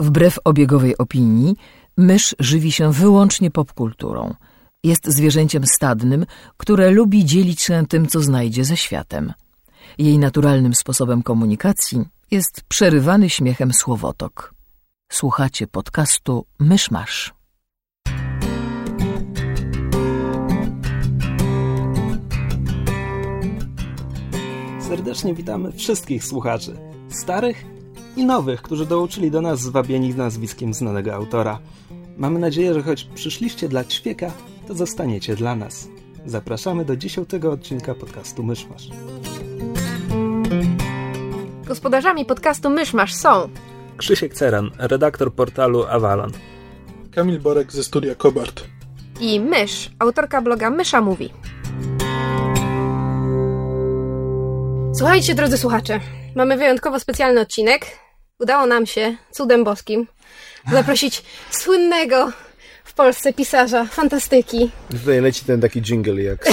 Wbrew obiegowej opinii, mysz żywi się wyłącznie popkulturą. Jest zwierzęciem stadnym, które lubi dzielić się tym, co znajdzie ze światem. Jej naturalnym sposobem komunikacji jest przerywany śmiechem słowotok. Słuchacie podcastu Myszmasz. Serdecznie witamy wszystkich słuchaczy, starych i nowych, którzy dołączyli do nas zwabieni nazwiskiem znanego autora. Mamy nadzieję, że choć przyszliście dla ćwieka, to zostaniecie dla nas. Zapraszamy do dziesiątego odcinka podcastu Myszmasz. Gospodarzami podcastu Myszmasz są Krzysiek Ceran, redaktor portalu Avalon. Kamil Borek ze studia Kobart. i Mysz, autorka bloga Mysza Mówi. Słuchajcie, drodzy słuchacze, mamy wyjątkowo specjalny odcinek. Udało nam się, cudem boskim, zaprosić słynnego w Polsce pisarza fantastyki. Tutaj leci ten taki jingle jak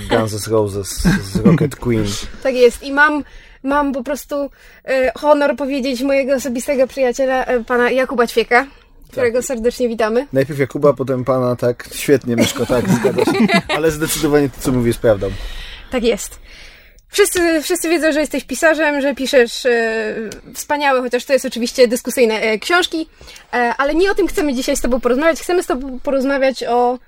z Guns N' Roses z Rocket Queen. Tak jest i mam, mam po prostu e, honor powiedzieć mojego osobistego przyjaciela, e, pana Jakuba Ćwieka, którego serdecznie witamy. Najpierw Jakuba, potem pana, tak, świetnie Myszko, tak, zgadza się. Ale zdecydowanie to, co mówisz, prawdą. Tak jest. Wszyscy, wszyscy wiedzą, że jesteś pisarzem, że piszesz e, wspaniałe, chociaż to jest oczywiście dyskusyjne, e, książki, e, ale nie o tym chcemy dzisiaj z Tobą porozmawiać. Chcemy z Tobą porozmawiać o,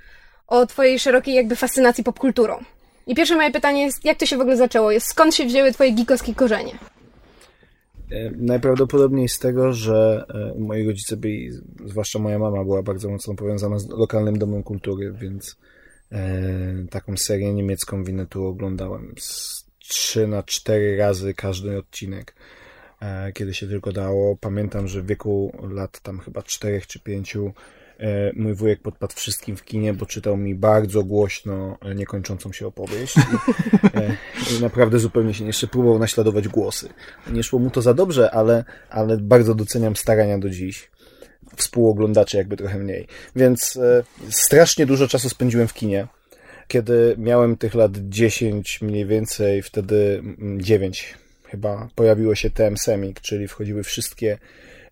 o Twojej szerokiej jakby fascynacji popkulturą. I pierwsze moje pytanie jest, jak to się w ogóle zaczęło? Jest, skąd się wzięły Twoje gikowskie korzenie? E, Najprawdopodobniej z tego, że e, moi rodzice byli, zwłaszcza moja mama była bardzo mocno powiązana z lokalnym domem kultury, więc e, taką serię niemiecką Winnetu oglądałem z 3 na 4 razy każdy odcinek, e, kiedy się tylko dało. Pamiętam, że w wieku lat tam chyba 4 czy 5 e, mój wujek podpadł wszystkim w kinie, bo czytał mi bardzo głośno e, niekończącą się opowieść i, i naprawdę zupełnie się jeszcze próbował naśladować głosy. Nie szło mu to za dobrze, ale, ale bardzo doceniam starania do dziś. Współoglądaczy jakby trochę mniej. Więc e, strasznie dużo czasu spędziłem w kinie. Kiedy miałem tych lat 10 mniej więcej, wtedy mm, 9 chyba, pojawiło się TM Semik, czyli wchodziły wszystkie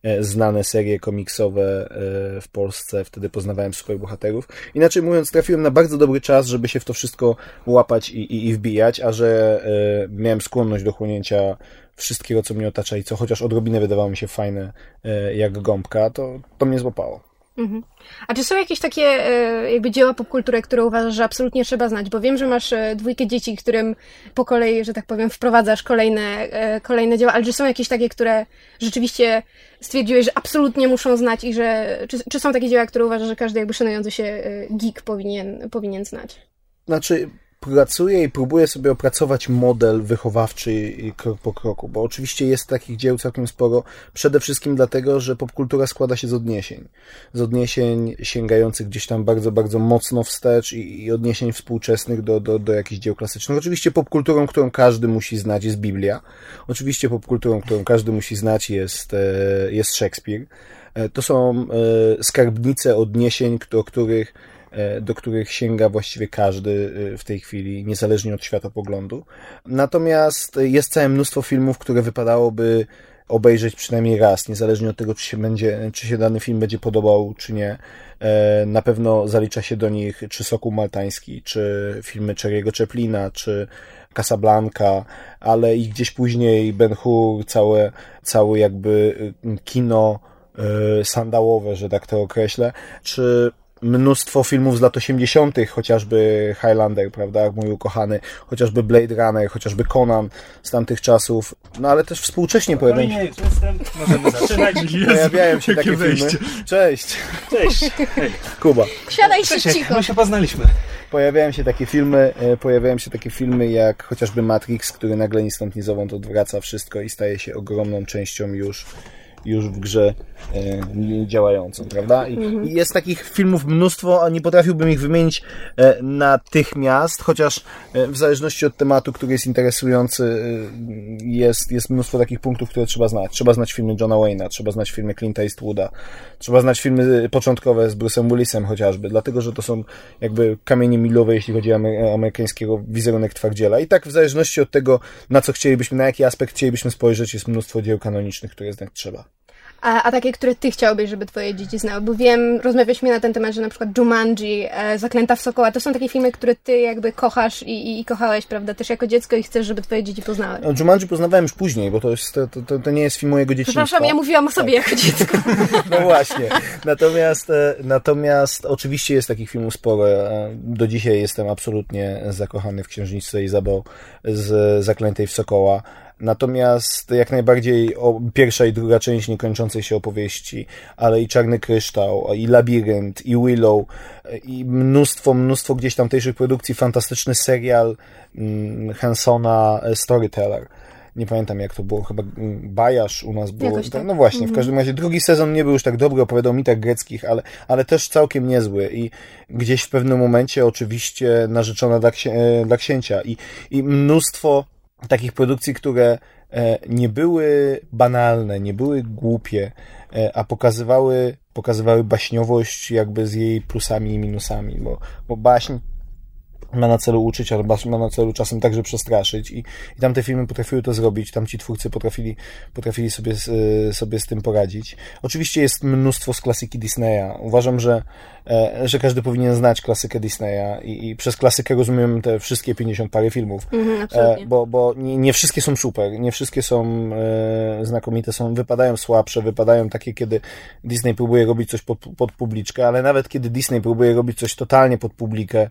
e, znane serie komiksowe e, w Polsce. Wtedy poznawałem superbohaterów. Inaczej mówiąc, trafiłem na bardzo dobry czas, żeby się w to wszystko łapać i, i, i wbijać, a że e, miałem skłonność do chłonięcia wszystkiego, co mnie otacza i co chociaż odrobinę wydawało mi się fajne jak gąbka, to, to mnie złapało. A czy są jakieś takie e, jakby dzieła popkultury, które uważasz, że absolutnie trzeba znać? Bo wiem, że masz e, dwójkę dzieci, którym po kolei, że tak powiem, wprowadzasz kolejne, e, kolejne dzieła, ale czy są jakieś takie, które rzeczywiście stwierdziłeś, że absolutnie muszą znać i że, czy, czy są takie dzieła, które uważasz, że każdy jakby szanujący się geek powinien, powinien znać? Znaczy, pracuję i próbuję sobie opracować model wychowawczy krok po kroku, bo oczywiście jest takich dzieł całkiem sporo, przede wszystkim dlatego, że popkultura składa się z odniesień. Z odniesień sięgających gdzieś tam bardzo, bardzo mocno wstecz i, i odniesień współczesnych do, do, do jakichś dzieł klasycznych. Oczywiście popkulturą, którą każdy musi znać jest Biblia. Oczywiście popkulturą, którą każdy musi znać jest, e, jest Szekspir. E, To są e, skarbnice odniesień, do których do których sięga właściwie każdy e, w tej chwili, niezależnie od światopoglądu. Natomiast jest całe mnóstwo filmów, które wypadałoby obejrzeć przynajmniej raz, niezależnie od tego, czy się, będzie, czy się dany film będzie podobał, czy nie. E, Na pewno zalicza się do nich czy Sokół Maltański, czy filmy Cherry'ego Chaplina, czy Casablanca, ale i gdzieś później Ben Hur, całe, całe jakby kino sandałowe, że tak to określę, czy mnóstwo filmów z lat 80., chociażby Highlander, prawda, mój ukochany, chociażby Blade Runner, chociażby Conan z tamtych czasów, no ale też współcześnie pojawiają się, jestem. Możemy zaczynać. pojawiają się takie filmy. wejście. Cześć, Cześć. Hej. Kuba. Siadaj się Krzysiek, cicho! my się poznaliśmy. Pojawiają się takie filmy, e, pojawiają się takie filmy jak chociażby Matrix, który nagle ni stąd ni zowąd odwraca wszystko i staje się ogromną częścią już już w grze e, działającą, prawda? I, I jest takich filmów mnóstwo, a nie potrafiłbym ich wymienić e, natychmiast, chociaż e, w zależności od tematu, który jest interesujący, e, jest, jest mnóstwo takich punktów, które trzeba znać. Trzeba znać filmy Johna Wayne'a, trzeba znać filmy Clint'a Eastwooda, trzeba znać filmy początkowe z Bruce'em Willisem chociażby, dlatego, że to są jakby kamienie milowe, jeśli chodzi o amery- amerykańskiego wizerunek twardziela. I tak w zależności od tego, na co chcielibyśmy, na jaki aspekt chcielibyśmy spojrzeć, jest mnóstwo dzieł kanonicznych, które znać trzeba. A, a takie, które ty chciałbyś, żeby twoje dzieci znały? Bo wiem, rozmawialiśmy na ten temat, że na przykład Jumanji, e, Zaklęta w Sokoła, to są takie filmy, które ty jakby kochasz i, i, i kochałeś, prawda, też jako dziecko i chcesz, żeby twoje dzieci poznały. No, Jumanji poznawałem już później, bo to, jest, to, to, to nie jest film mojego dzieciństwa. Przepraszam, ja mówiłam o sobie jako dziecko. No właśnie. Natomiast, e, natomiast oczywiście jest takich filmów sporo. Do dzisiaj jestem absolutnie zakochany w księżniczce Izabel z Zaklętej w Sokoła. Natomiast jak najbardziej pierwsza i druga część niekończącej się opowieści, ale i Czarny Kryształ, i Labirynt, i Willow, i mnóstwo, mnóstwo gdzieś tamtejszych produkcji, fantastyczny serial mm, Hansona e, Storyteller. Nie pamiętam jak to było, chyba mm, Bajasz u nas. Jakoś tak. No właśnie, w każdym razie drugi sezon nie był już tak dobry, opowiadał mitach greckich, ale, ale też całkiem niezły i gdzieś w pewnym momencie oczywiście narzeczona dla, księ, e, dla księcia i, i mnóstwo takich produkcji, które e, nie były banalne, nie były głupie, e, a pokazywały, pokazywały baśniowość jakby z jej plusami i minusami, bo, bo baśń ma na celu uczyć, ale ma na celu czasem także przestraszyć. I, i tamte filmy potrafiły to zrobić, tamci twórcy potrafili, potrafili sobie, z, sobie z tym poradzić. Oczywiście jest mnóstwo z klasyki Disneya. Uważam, że, e, że każdy powinien znać klasykę Disneya i, i przez klasykę rozumiem te wszystkie 50 parę filmów, Mhm, e, bo, bo nie, nie wszystkie są super, nie wszystkie są e, znakomite, są, wypadają słabsze, wypadają takie, kiedy Disney próbuje robić coś pod, pod publiczkę, ale nawet kiedy Disney próbuje robić coś totalnie pod publikę,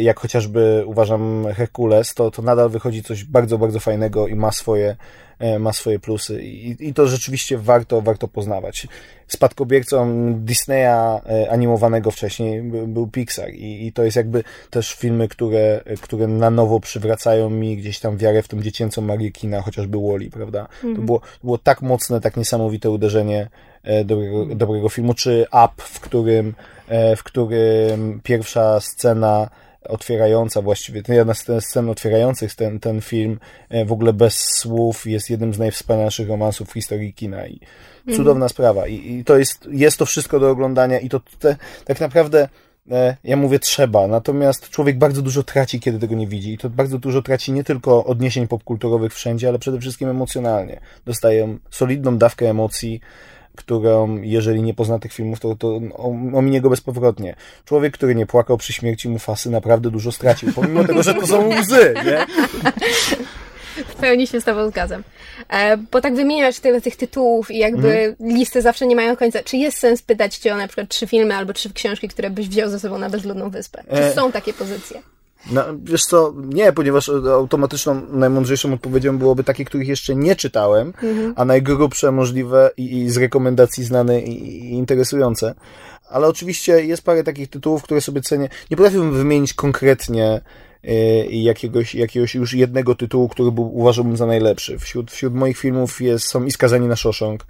jak chociażby uważam Herkules, to, to nadal wychodzi coś bardzo, bardzo fajnego i ma swoje, e, ma swoje plusy I, i to rzeczywiście warto, warto poznawać. Spadkobiercą Disneya e, animowanego wcześniej by- był Pixar i, i to jest jakby też filmy, które, które na nowo przywracają mi gdzieś tam wiarę w tą dziecięcą magię kina, chociażby Wall-E, prawda? To było, było tak mocne, tak niesamowite uderzenie e, dobrego, dobrego filmu, czy Up, w którym, e, w którym pierwsza scena otwierająca właściwie, jedna z scen otwierających ten, ten film e, w ogóle bez słów jest jednym z najwspanialszych romansów w historii kina i cudowna sprawa. I, i to jest, jest to wszystko do oglądania i to te, tak naprawdę e, ja mówię trzeba, natomiast człowiek bardzo dużo traci, kiedy tego nie widzi. I to bardzo dużo traci nie tylko odniesień popkulturowych wszędzie, ale przede wszystkim emocjonalnie. Dostaje solidną dawkę emocji, którą, jeżeli nie pozna tych filmów, to, to ominie go bezpowrotnie. Człowiek, który nie płakał przy śmierci Mufasy, naprawdę dużo stracił, pomimo tego, że to są łzy, nie? W pełni się z tobą zgadzam. E, bo tak wymieniasz tyle tych tytułów i jakby listy zawsze nie mają końca. Czy jest sens pytać cię o na przykład trzy filmy albo trzy książki, które byś wziął ze sobą na bezludną wyspę? Czy E. są takie pozycje? No, wiesz co, nie, ponieważ automatyczną, najmądrzejszą odpowiedzią byłoby takie, których jeszcze nie czytałem, a najgrubsze możliwe i, i z rekomendacji znane i, i interesujące. Ale oczywiście jest parę takich tytułów, które sobie cenię. Nie potrafiłbym wymienić konkretnie y, jakiegoś, jakiegoś już jednego tytułu, który był, uważałbym za najlepszy. Wśród, wśród moich filmów jest, są i Skazani na Shawshank,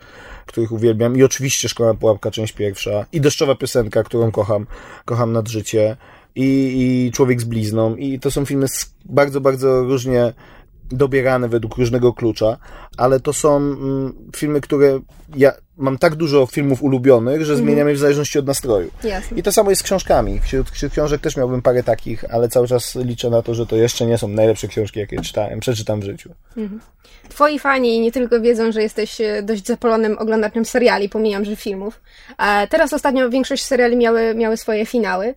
których uwielbiam, i oczywiście Szkoła Pułapka, część pierwsza, i Deszczowa Piosenka, którą kocham, kocham nad życie, i, i Człowiek z blizną, i to są filmy bardzo, bardzo różnie dobierane według różnego klucza, ale to są mm, filmy, które ja mam tak dużo filmów ulubionych, że zmieniam je w zależności od nastroju. Jasne. I to samo jest z książkami. Wśród, wśród książek też miałbym parę takich, ale cały czas liczę na to, że to jeszcze nie są najlepsze książki, jakie czytałem, przeczytam w życiu. Twoi fani nie tylko wiedzą, że jesteś e, dość zapalonym oglądaczem seriali, pomijam, że filmów. A teraz ostatnio większość seriali miały, miały swoje finały.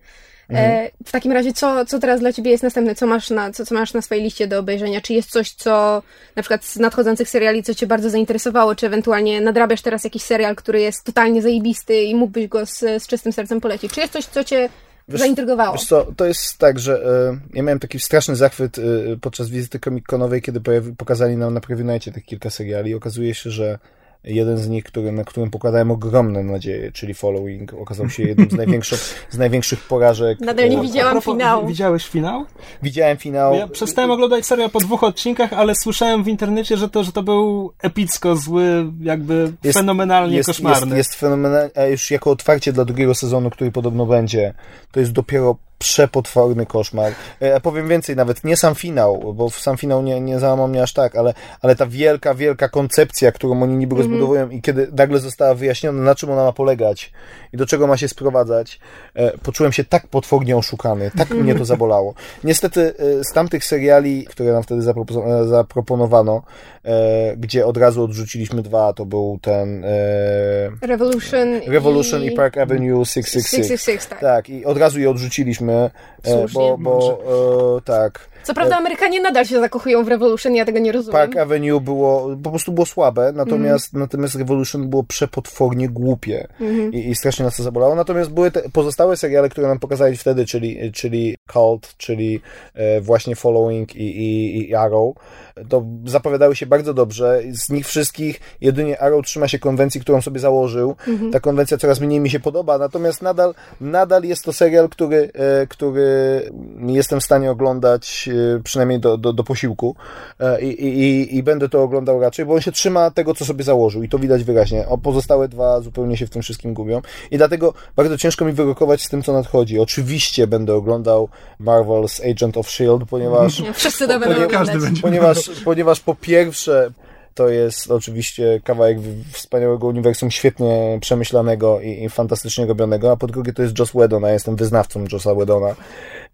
E, w takim razie, co, co teraz dla ciebie jest następne? Co masz, na, co, co masz na swojej liście do obejrzenia? Czy jest coś, co na przykład z nadchodzących seriali, co cię bardzo zainteresowało? Czy ewentualnie nadrabiasz teraz jakiś serial, który jest totalnie zajebisty i mógłbyś go z, z czystym sercem polecić? Czy jest coś, co cię zaintrygowało? Wiesz co, to jest tak, że e, ja miałem taki straszny zachwyt e, podczas wizyty Comic-Conowej, kiedy pokazali nam na Preview tych kilka seriali. Okazuje się, że jeden z nich, który, na którym pokładałem ogromne nadzieje, czyli Following, okazał się jednym z największych, z największych porażek. Nadal nie E, widziałam propos, finału. Widziałeś finał? Widziałem finał. Ja przestałem oglądać serial po dwóch odcinkach, ale słyszałem w internecie, że to, że to był epicko zły, jakby Jest- fenomenalnie jest, koszmarny. Jest, jest fenomenalnie, a już jako otwarcie dla drugiego sezonu, który podobno będzie, to jest dopiero przepotworny koszmar. Ja powiem więcej, nawet nie sam finał, bo w sam finał nie, nie załamał mnie aż tak, ale, ale ta wielka, wielka koncepcja, którą oni niby rozbudowują i kiedy nagle została wyjaśniona, na czym ona ma polegać i do czego ma się sprowadzać, e, poczułem się tak potwornie oszukany, tak mnie to zabolało. Niestety e, z tamtych seriali, które nam wtedy zapropo- e, zaproponowano, e, gdzie od razu odrzuciliśmy dwa, to był ten e, Revolution, Revolution i, i Park Avenue 666. 666, tak. Tak, i od razu je odrzuciliśmy, e, Słusznie. bo, bo e, tak. Co prawda Amerykanie nadal się zakochują w Revolution, ja tego nie rozumiem. Park Avenue było, po prostu było słabe, natomiast, natomiast Revolution było przepotwornie głupie I, i strasznie nas to zabolało. Natomiast były te pozostałe seriale, które nam pokazali wtedy, czyli, czyli Cult, czyli e, właśnie Following i, i, i Arrow, to zapowiadały się bardzo dobrze. Z nich wszystkich jedynie Arrow trzyma się konwencji, którą sobie założył. Ta konwencja coraz mniej mi się podoba, natomiast nadal, nadal jest to serial, który, e, który jestem w stanie oglądać e, przynajmniej do, do, do posiłku E, i, i, i będę to oglądał raczej, bo on się trzyma tego, co sobie założył i to widać wyraźnie. O pozostałe dwa zupełnie się w tym wszystkim gubią i dlatego bardzo ciężko mi wyrokować z tym, co nadchodzi. Oczywiście będę oglądał Marvel's Agent of S.H.I.E.L.D., ponieważ Nie, Wszyscy to będą Ponieważ- oglądać. Ponieważ, ponieważ po pierwsze to jest oczywiście kawałek wspaniałego uniwersum, świetnie przemyślanego i, i fantastycznie robionego, a po drugie to jest Joss Whedon, ja jestem wyznawcą Jossa Whedona.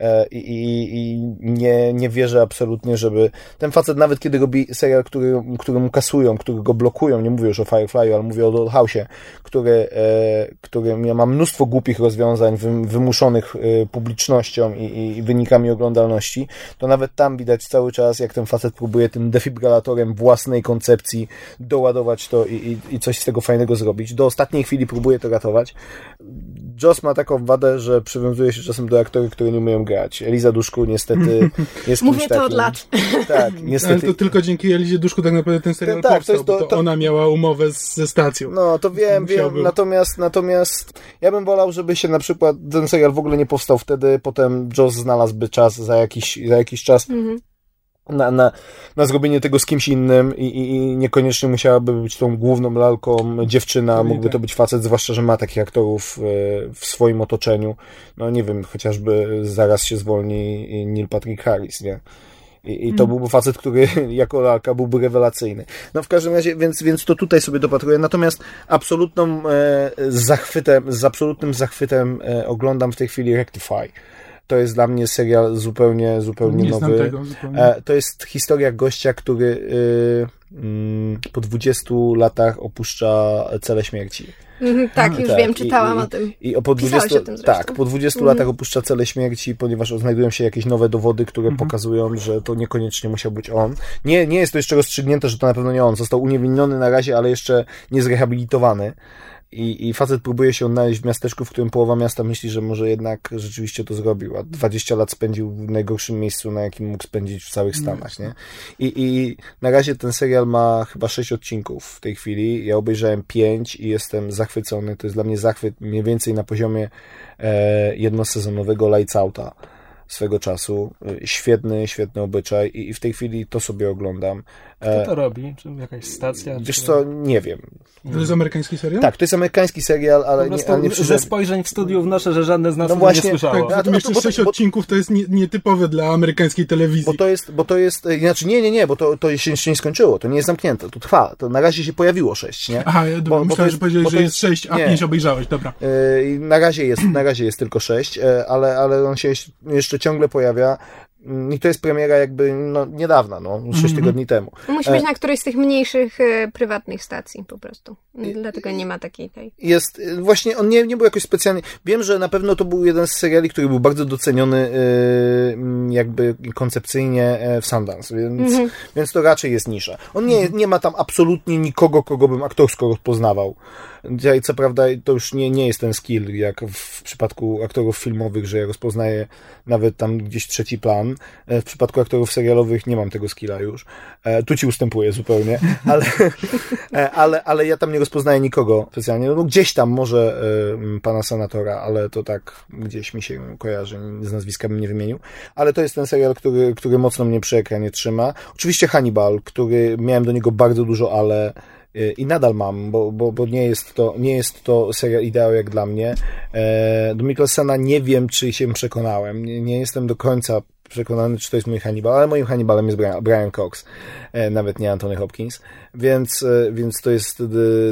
E, i, i, i nie, nie wierzę absolutnie, żeby ten facet nawet kiedy robi serial, który, który mu kasują, który go blokują, nie mówię już o Firefly'u, ale mówię o Dollhouse'ie, który, który ma mnóstwo głupich rozwiązań wym- wymuszonych e, publicznością i, i, wynikami oglądalności, to nawet tam widać cały czas, jak ten facet próbuje tym defibrylatorem własnej koncepcji doładować to i, i, i coś z tego fajnego zrobić. Do ostatniej chwili próbuje to ratować. Joss ma taką wadę, że przywiązuje się czasem do aktorów, które nie umieją grać. Eliza Duszku niestety jest Mówię kimś to od takim. lat. Tak, Ale niestety. to tylko dzięki Elizie Duszku tak naprawdę ten serial Tak, to powstał, to- bo to, to- ona miała umowę z, ze stacją. No, to wiem, wiem, był. natomiast, natomiast ja bym wolał, żeby się na przykład ten serial w ogóle nie powstał wtedy, potem Joss znalazłby czas za jakiś, za jakiś czas na, na, na zrobienie tego z kimś innym i, i, i niekoniecznie musiałaby być tą główną lalką dziewczyna, Pewnie mógłby tak. to być facet, zwłaszcza, że ma takich aktorów e, w swoim otoczeniu. No nie wiem, chociażby zaraz się zwolni Neil Patrick Harris, nie? I, I to byłby facet, który jako lalka byłby rewelacyjny. No w każdym razie, więc, więc to tutaj sobie dopatruję. Natomiast absolutną e, zachwytem, z absolutnym zachwytem e, oglądam w tej chwili Rectify. To jest dla mnie serial zupełnie, zupełnie nie znam nowy. tego zupełnie. E, to jest historia gościa, który y, mm, po 20 latach opuszcza celę śmierci. Mhm, tak, już tak, wiem, i- czytałam i- o tym. I o po Pisałeś 20, o tym zresztą. tak, po 20 Mhm. latach opuszcza celę śmierci, ponieważ znajdują się jakieś nowe dowody, które pokazują, że to niekoniecznie musiał być on. Nie, nie jest to jeszcze rozstrzygnięte, że to na pewno nie on. Został uniewinniony na razie, ale jeszcze nie zrehabilitowany. I, I facet próbuje się odnaleźć w miasteczku, w którym połowa miasta myśli, że może jednak rzeczywiście to zrobił, a 20 lat spędził w najgorszym miejscu, na jakim mógł spędzić w całych Stanach, nie? I, I na razie ten serial ma chyba 6 odcinków w tej chwili. Ja obejrzałem 5 i jestem zachwycony. To jest dla mnie zachwyt mniej więcej na poziomie e, jednosezonowego Lights Outa swego czasu. E, Świetny, świetny obyczaj i, i w tej chwili to sobie oglądam. Kto E, to robi? Czy jakaś stacja? wiesz czy... co, nie wiem. To jest amerykański serial? Tak, to jest amerykański serial, ale Po nie, prostu ale nie ze przyszedł. spojrzeń w studiu wnoszę, że żadne z nas No właśnie, nie słyszało. Tak, A to- zatem jeszcze bo to- 6 bo- odcinków to jest nie, nietypowe dla amerykańskiej telewizji. Bo to jest, bo to jest, e, znaczy nie, nie, nie, bo to, to się jeszcze nie skończyło, to nie jest zamknięte, to trwa, to na razie się pojawiło sześć, nie? Aha, ja bo- myślałem, jest- że powiedziałeś, że jest- 6, a nie. 5 obejrzałeś, dobra. E, i Na razie jest, na razie jest tylko sześć, e, ale, ale on się jeszcze ciągle pojawia. Mm, I to jest premiera jakby no, niedawna, no, sześć tygodni temu. Musi być na którejś z tych mniejszych e, prywatnych stacji po prostu. Dlatego nie ma takiej tej. Jest, y, właśnie on nie, nie był jakoś specjalnie, wiem, że na pewno to był jeden z seriali, który był bardzo doceniony y, mm, jakby koncepcyjnie e, w Sundance, więc, więc to raczej jest nisza. On nie, nie ma tam absolutnie nikogo, kogo bym aktorsko rozpoznawał. Dzisiaj, co prawda to już nie, nie jest ten skill, jak w przypadku aktorów filmowych, że ja rozpoznaję nawet tam gdzieś trzeci plan. E, W przypadku aktorów serialowych nie mam tego skilla już. E, Tu ci ustępuję zupełnie, ale, e, ale, ale ja tam nie rozpoznaję nikogo specjalnie. No gdzieś tam może pana senatora, ale to tak gdzieś mi się kojarzy, z nazwiska bym nie wymienił. Ale to jest ten serial, który, który mocno mnie przy ekranie trzyma. Oczywiście Hannibal, który miałem do niego bardzo dużo ale i nadal mam, bo, bo, bo nie, jest to, nie jest to serial ideał jak dla mnie. Do Mikkelsena nie wiem, czy się przekonałem. Nie, nie jestem do końca przekonany, czy to jest mój Hannibal, ale moim Hannibalem jest Brian, Cox, e, nawet nie Anthony Hopkins, więc, e, więc to jest e,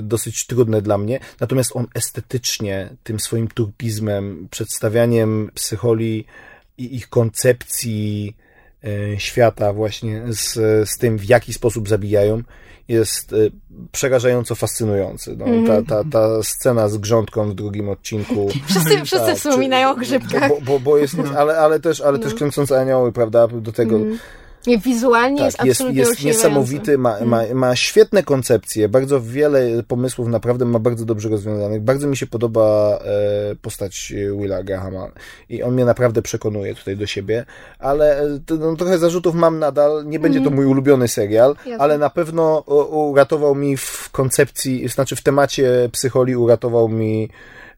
dosyć trudne dla mnie. Natomiast on estetycznie, tym swoim turpizmem, przedstawianiem psycholi i ich koncepcji świata właśnie z, z tym, w jaki sposób zabijają, jest e, przerażająco fascynujący. No, ta, ta, ta scena z grządką w drugim odcinku. Wszyscy, wszyscy Tak, wspominają o grzybkach. Bo, bo, bo jest, ale, ale też, ale też kręcące anioły, prawda, do tego, Nie, wizualnie jest tak, jest, absolutnie jest niesamowity, ma, ma, ma świetne koncepcje, bardzo wiele pomysłów naprawdę ma bardzo dobrze rozwiązanych. Bardzo mi się podoba e, postać Willa Grahama i on mnie naprawdę przekonuje tutaj do siebie, ale e, no, trochę zarzutów mam nadal. Nie będzie to mój ulubiony serial, Jasne. ale na pewno uratował mi w koncepcji, znaczy w temacie psycholi uratował mi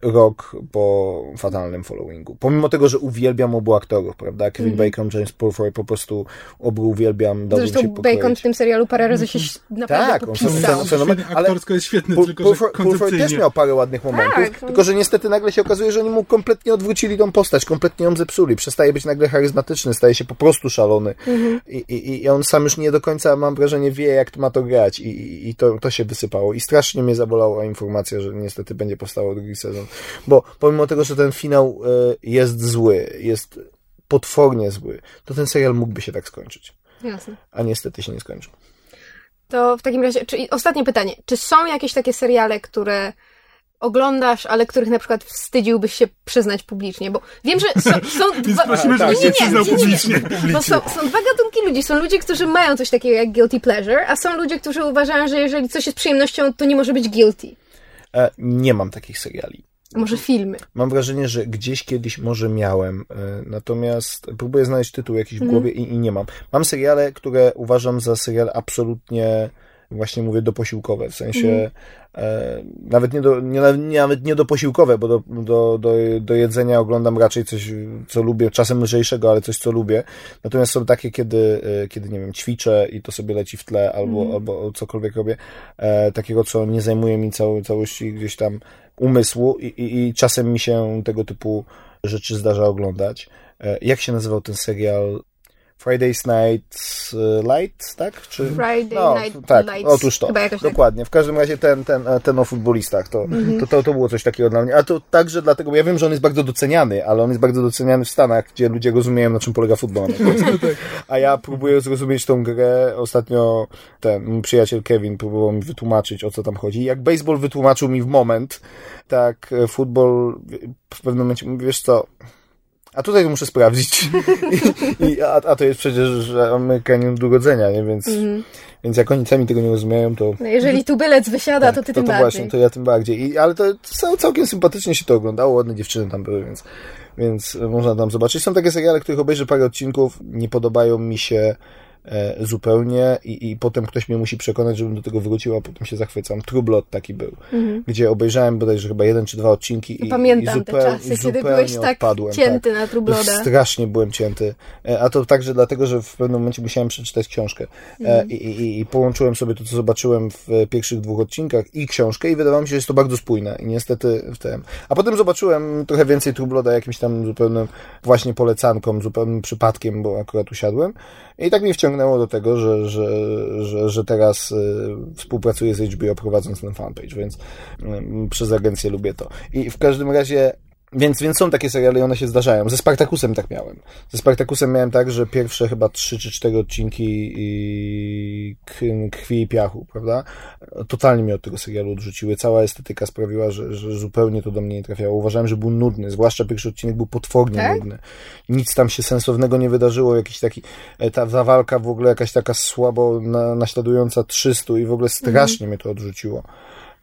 rok po fatalnym followingu. Pomimo tego, że uwielbiam obu aktorów, prawda? Kevin Bacon, James Purfoy, po prostu obu uwielbiam, się Zresztą pokroić. Bacon w tym serialu parę razy się naprawdę Tak, on fenomen- ale- aktorsko jest świetny, Pur- tylko że Purfoy- Purfoy też miał parę ładnych momentów, Tak. tylko że niestety nagle się okazuje, że oni mu kompletnie odwrócili tą postać, kompletnie ją zepsuli. Przestaje być nagle charyzmatyczny, staje się po prostu szalony. Mhm. I, i, I on sam już nie do końca, mam wrażenie, wie, jak to ma to grać. I, i, i to, to się wysypało. I strasznie mnie zabolała informacja, że niestety będzie powstało drugi sezon. Bo pomimo tego, że ten finał e, jest zły, jest potwornie zły, to ten serial mógłby się tak skończyć. Jasne. A niestety się nie skończył. To w takim razie, czyli ostatnie pytanie. Czy są jakieś takie seriale, które oglądasz, ale których na przykład wstydziłbyś się przyznać publicznie? Bo wiem, że są, są dwa... prosimy, żebyś nie, się przyznał nie, nie, nie. publicznie. Bo są, są dwa gatunki ludzi. Są ludzie, którzy mają coś takiego jak guilty pleasure, a są ludzie, którzy uważają, że jeżeli coś jest przyjemnością, to nie może być guilty. E, nie mam takich seriali. Może filmy. Mam wrażenie, że gdzieś kiedyś może miałem, e, natomiast próbuję znaleźć tytuł jakiś w głowie i, i nie mam. Mam seriale, które uważam za serial absolutnie, właśnie mówię, doposiłkowe, w sensie e, nawet, nie do, nie, nawet nie doposiłkowe, bo do, do, do, do jedzenia oglądam raczej coś, co lubię, czasem lżejszego, ale coś, co lubię. Natomiast są takie, kiedy, e, kiedy nie wiem, ćwiczę i to sobie leci w tle, albo, albo cokolwiek robię, e, takiego, co nie zajmuje mi całej, całości gdzieś tam umysłu i, i, i czasem mi się tego typu rzeczy zdarza oglądać. E, Jak się nazywał ten serial? Friday's Night Light, tak? Czy... Friday no, Night tak, Lights. otóż to. Chyba jakoś tak. Dokładnie. W każdym razie ten, ten, e, ten o futbolistach, to, Mhm. to, to, to było coś takiego dla mnie. A to także dlatego, bo ja wiem, że on jest bardzo doceniany, ale on jest bardzo doceniany w Stanach, gdzie ludzie rozumieją, na czym polega futbol. A ja próbuję zrozumieć tą grę. Ostatnio ten mój przyjaciel Kevin próbował mi wytłumaczyć, o co tam chodzi. Jak baseball wytłumaczył mi w moment, tak e, futbol w pewnym momencie mówi, wiesz co, a tutaj to muszę sprawdzić. I, i, a, a to jest przecież Amerykanin urodzenia, nie? Więc, więc jak oni sami tego nie rozumieją, to... No jeżeli tubylec wysiada, to ty to, tym to bardziej. właśnie, to ja tym bardziej. I, ale to, to całkiem sympatycznie się to oglądało, ładne dziewczyny tam były, więc, więc można tam zobaczyć. Są takie seriale, których obejrzę parę odcinków, nie podobają mi się zupełnie i, i potem ktoś mnie musi przekonać, żebym do tego wrócił, a potem się zachwycam. True Blood taki był, gdzie obejrzałem bodajże chyba jeden czy dwa odcinki i, Mhm. Pamiętam i te zupeł- czasy, i kiedy zupełnie byłeś tak odpadłem, cięty tak. na Trubloda. Strasznie byłem cięty. E, A to także dlatego, że w pewnym momencie musiałem przeczytać książkę. E, Mhm. I, i, I połączyłem sobie to, co zobaczyłem w e, pierwszych dwóch odcinkach i książkę i wydawało mi się, że jest to bardzo spójne. I niestety w tym. A potem zobaczyłem trochę więcej Trubloda jakimś tam zupełnym właśnie polecanką, zupełnym przypadkiem, bo akurat usiadłem. I tak mnie wciągnęło do tego, że, że, że, że teraz y, współpracuję z HBO prowadząc ten fanpage, więc y, przez agencję lubię to. I w każdym razie więc, więc są takie seriale i one się zdarzają. Ze Spartakusem tak miałem. Ze Spartakusem miałem tak, że pierwsze chyba trzy czy cztery odcinki i krwi i piachu, prawda? Totalnie mnie od tego serialu odrzuciły. Cała estetyka sprawiła, że, że zupełnie to do mnie nie trafiało. Uważałem, że był nudny, zwłaszcza pierwszy odcinek był potwornie Tak? nudny. Nic tam się sensownego nie wydarzyło. Jakiś taki, e, ta, ta walka w ogóle jakaś taka słabo na, naśladująca 300 i w ogóle strasznie mnie to odrzuciło.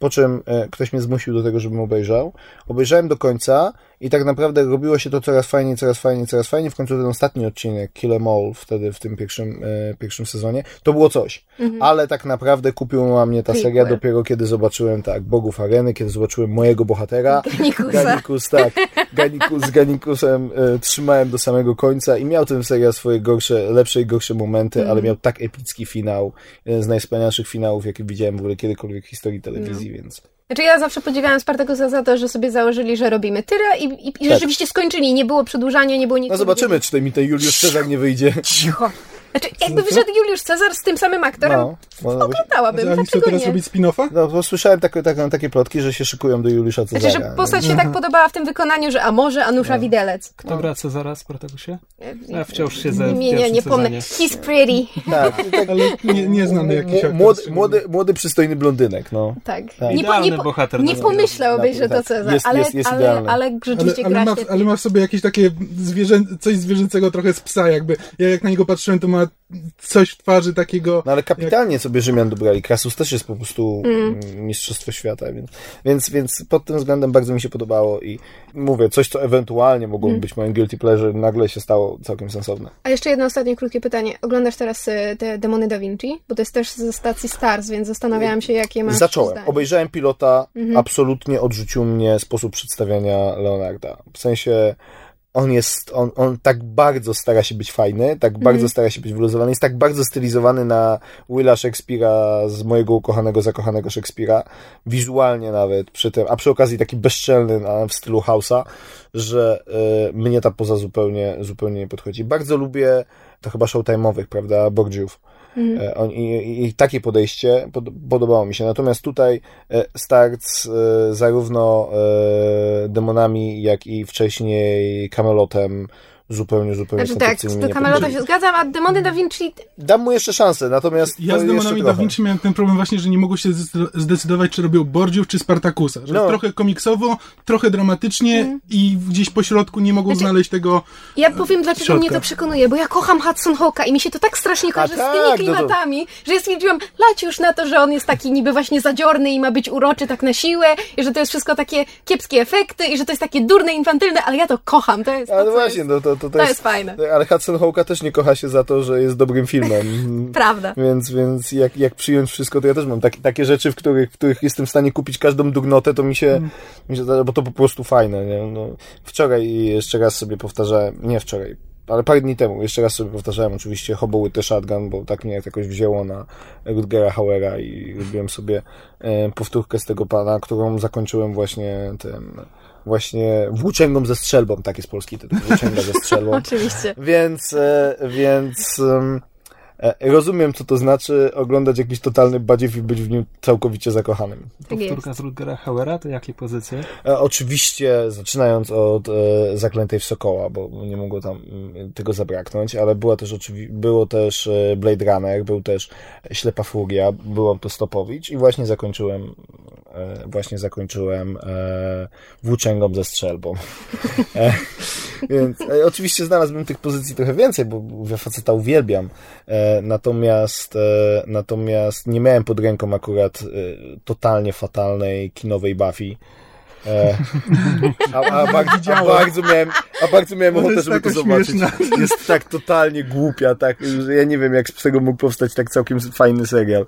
Po czym e, ktoś mnie zmusił do tego, żebym obejrzał. Obejrzałem do końca i tak naprawdę robiło się to coraz fajniej, coraz fajniej, coraz fajniej. W końcu ten ostatni odcinek, Kill Em All, wtedy w tym pierwszym, e, pierwszym sezonie, to było coś. Ale tak naprawdę kupiła mnie ta seria Prequel. dopiero kiedy zobaczyłem, tak, Bogów Areny, kiedy zobaczyłem mojego bohatera. Ganikusa. Ganikus, tak. Ganiku, z Ganikusem e, trzymałem do samego końca i miał ten serial swoje gorsze, lepsze i gorsze momenty, Mhm. ale miał tak epicki finał, jeden z najwspanialszych finałów, jakie widziałem w ogóle kiedykolwiek w historii telewizji, No. więc... Znaczy ja zawsze podziwiałam Spartakusa za to, że sobie założyli, że robimy tyle i, i, i Tak. rzeczywiście skończyli. Nie było przedłużania, nie było nic. No zobaczymy, czy to mi ten Juliusz Cezar nie wyjdzie. Cicho. Znaczy, jakby wyszedł Juliusz Cezar z tym samym aktorem, No, no, no, oglądałabym. A oni chcą teraz nie? robić spin-offa? no bo słyszałem takie, takie, takie plotki, że się szykują do Juliusza Cezara. Znaczy, że postać się tak podobała w tym wykonaniu, że a może Anusza Widelec. Kto gra Cezara Spartakusie? E, Ja wciąż siedzę w Nie, nie, pierwszym nie pomnę. sezonie. He's pretty. Tak, tak Ale nie, nieznany jakiś aktor. młody, młody, młody, przystojny blondynek, no. Tak. Tak. Nie, po, Idealny nie, po, nie pomyślałbyś, że to Tak, Cezar, jest- ale, jest- jest ale, idealny. ale Ale, rzeczywiście ale, gra ma, ale ma w sobie jakieś takie zwierzę, coś zwierzęcego trochę z psa jakby. Ja jak na niego patrzyłem, to ma coś w twarzy takiego... No ale kapitalnie sobie Rzymian dobrali. Krasus też jest po prostu Mm. mm. mistrzostwo świata, więc, więc, więc pod tym względem bardzo mi się podobało i mówię, coś, co ewentualnie mogłoby Mm. być moim guilty pleasure, nagle się stało całkiem sensowne. A jeszcze jedno ostatnie krótkie pytanie. Oglądasz teraz e, te Demony Da Vinci? Bo to jest też ze stacji Stars, więc zastanawiałam się, jakie masz Zacząłem. zdanie. Obejrzałem pilota, Mhm. absolutnie odrzucił mnie sposób przedstawiania Leonarda. W sensie on jest, on, on tak bardzo stara się być fajny, tak bardzo stara się być wyluzowany, jest tak bardzo stylizowany na Willa Shakespeare'a z mojego ukochanego, zakochanego Shakespeare'a, wizualnie nawet przy tym, a przy okazji taki bezczelny w stylu House'a, że y, mnie ta poza zupełnie, zupełnie nie podchodzi. Bardzo lubię, to chyba showtime'owych, prawda, Borgiów. Mhm. E, I, i, I takie podejście pod, podobało mi się. Natomiast tutaj e, start z e, zarówno demonami, jak i wcześniej kamelotem zupełnie, zupełnie Znaczy tak, do podchodzi. się zgadzam, a Demony Da Vinci Dam mu jeszcze szansę, natomiast Ja to z demonami Da. Vinci miałem ten problem właśnie, że nie mogło się zdecy- zdecydować, czy robią Bordziów, czy Spartakusa. Że No. trochę komiksowo, trochę dramatycznie i gdzieś po środku nie mogą. Znaczy- znaleźć tego... Ja powiem, dlaczego środka. mnie to przekonuje, bo ja kocham Hudson Hawka i mi się to tak strasznie kojarzy z tak, tymi no to- klimatami, że ja stwierdziłam, lać już na to, że on jest taki niby właśnie zadziorny i ma być uroczy tak na siłę i że to jest wszystko takie kiepskie efekty i że to jest takie durne, infantylne, ale ja to kocham, to jest to, Ale właśnie, jest... no to, to, to, to jest fajne. Ale Hudson Hawka też nie kocha się za to, że jest dobrym filmem. Prawda. Więc, więc jak, jak przyjąć wszystko, to ja też mam tak, takie rzeczy, w których, w których jestem w stanie kupić każdą dugnotę, to mi się, mi się bo to po prostu fajne. Nie? No, wczoraj jeszcze raz sobie powtarzałem, nie wczoraj, ale parę dni temu, jeszcze raz sobie powtarzałem oczywiście Hobo with the Shotgun, bo tak mnie jakoś wzięło na Rutgera Hauera i robiłem sobie e, powtórkę z tego pana, którą zakończyłem właśnie tym, właśnie włóczęgą ze strzelbą, tak jest polski tytuł, włóczęga ze strzelbą. Oczywiście. Więc, e, więc e, rozumiem, co to znaczy oglądać jakiś totalny badziew i być w nim całkowicie zakochanym. Tak. Powtórka z Rutgera Hauera, to jakie pozycje? E, oczywiście, zaczynając od e, Zaklętej w Sokoła, bo nie mogło tam mm, tego zabraknąć, ale była też oczywi- było też e, Blade Runner, był też Ślepa Furia, był Autostopowicz i właśnie zakończyłem e, właśnie zakończyłem e, włóczęgą ze strzelbą. E, więc e, oczywiście znalazłbym tych pozycji trochę więcej, bo ja faceta uwielbiam. E, natomiast, e, natomiast nie miałem pod ręką akurat e, totalnie fatalnej kinowej Buffy. E, a, a, bardzo, a, bardzo miałem, a bardzo miałem ochotę, żeby to zobaczyć. śmieszna. Jest tak totalnie głupia, tak, że ja nie wiem, jak z tego mógł powstać tak całkiem fajny serial,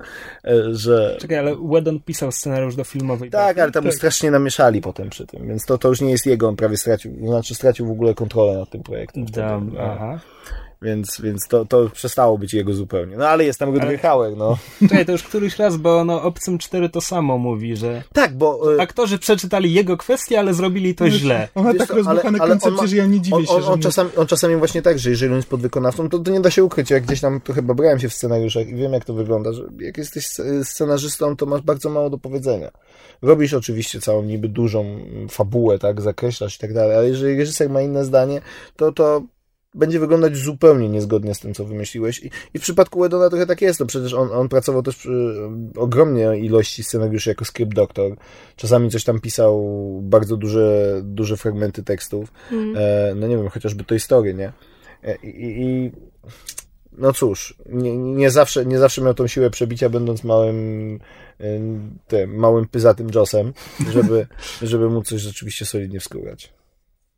że... Czekaj, ale Whedon pisał scenariusz do filmowej. Tak, ale tam mu strasznie namieszali potem przy tym, więc to, to już nie jest jego, on prawie stracił, znaczy stracił w ogóle kontrolę nad tym projektem. Dam, aha. Więc, więc to, to przestało być jego zupełnie. No ale jest tam Rutger Hauer, no. Czekaj, to już któryś raz, bo no Obcym 4 to samo mówi, że Tak, bo... e, aktorzy przeczytali jego kwestię, ale zrobili to źle. On ma tak rozbuchane ale- ale on koncepcje, ma- że ja nie dziwię on, się, on, że on, czasami, on czasami właśnie tak, że jeżeli on jest podwykonawcą, to, to nie da się ukryć. Jak gdzieś tam trochę babrałem się w scenariuszach i wiem, jak to wygląda, że jak jesteś sc- scenarzystą, to masz bardzo mało do powiedzenia. Robisz oczywiście całą niby dużą fabułę, tak, zakreślasz i tak dalej, ale jeżeli reżyser ma inne zdanie, to to będzie wyglądać zupełnie niezgodnie z tym, co wymyśliłeś. I, i w przypadku Wedona trochę tak jest. No przecież on, on pracował też przy e, ogromnej ilości scenariuszy jako script doktor. Czasami coś tam pisał, bardzo duże, duże fragmenty tekstów. Mm. E, no nie wiem, chociażby to historię, nie? E, I, i, no cóż, nie, nie, zawsze, nie zawsze miał tą siłę przebicia, będąc małym e, tym, małym pyzatym Josem, żeby, żeby móc coś rzeczywiście solidnie wskórać.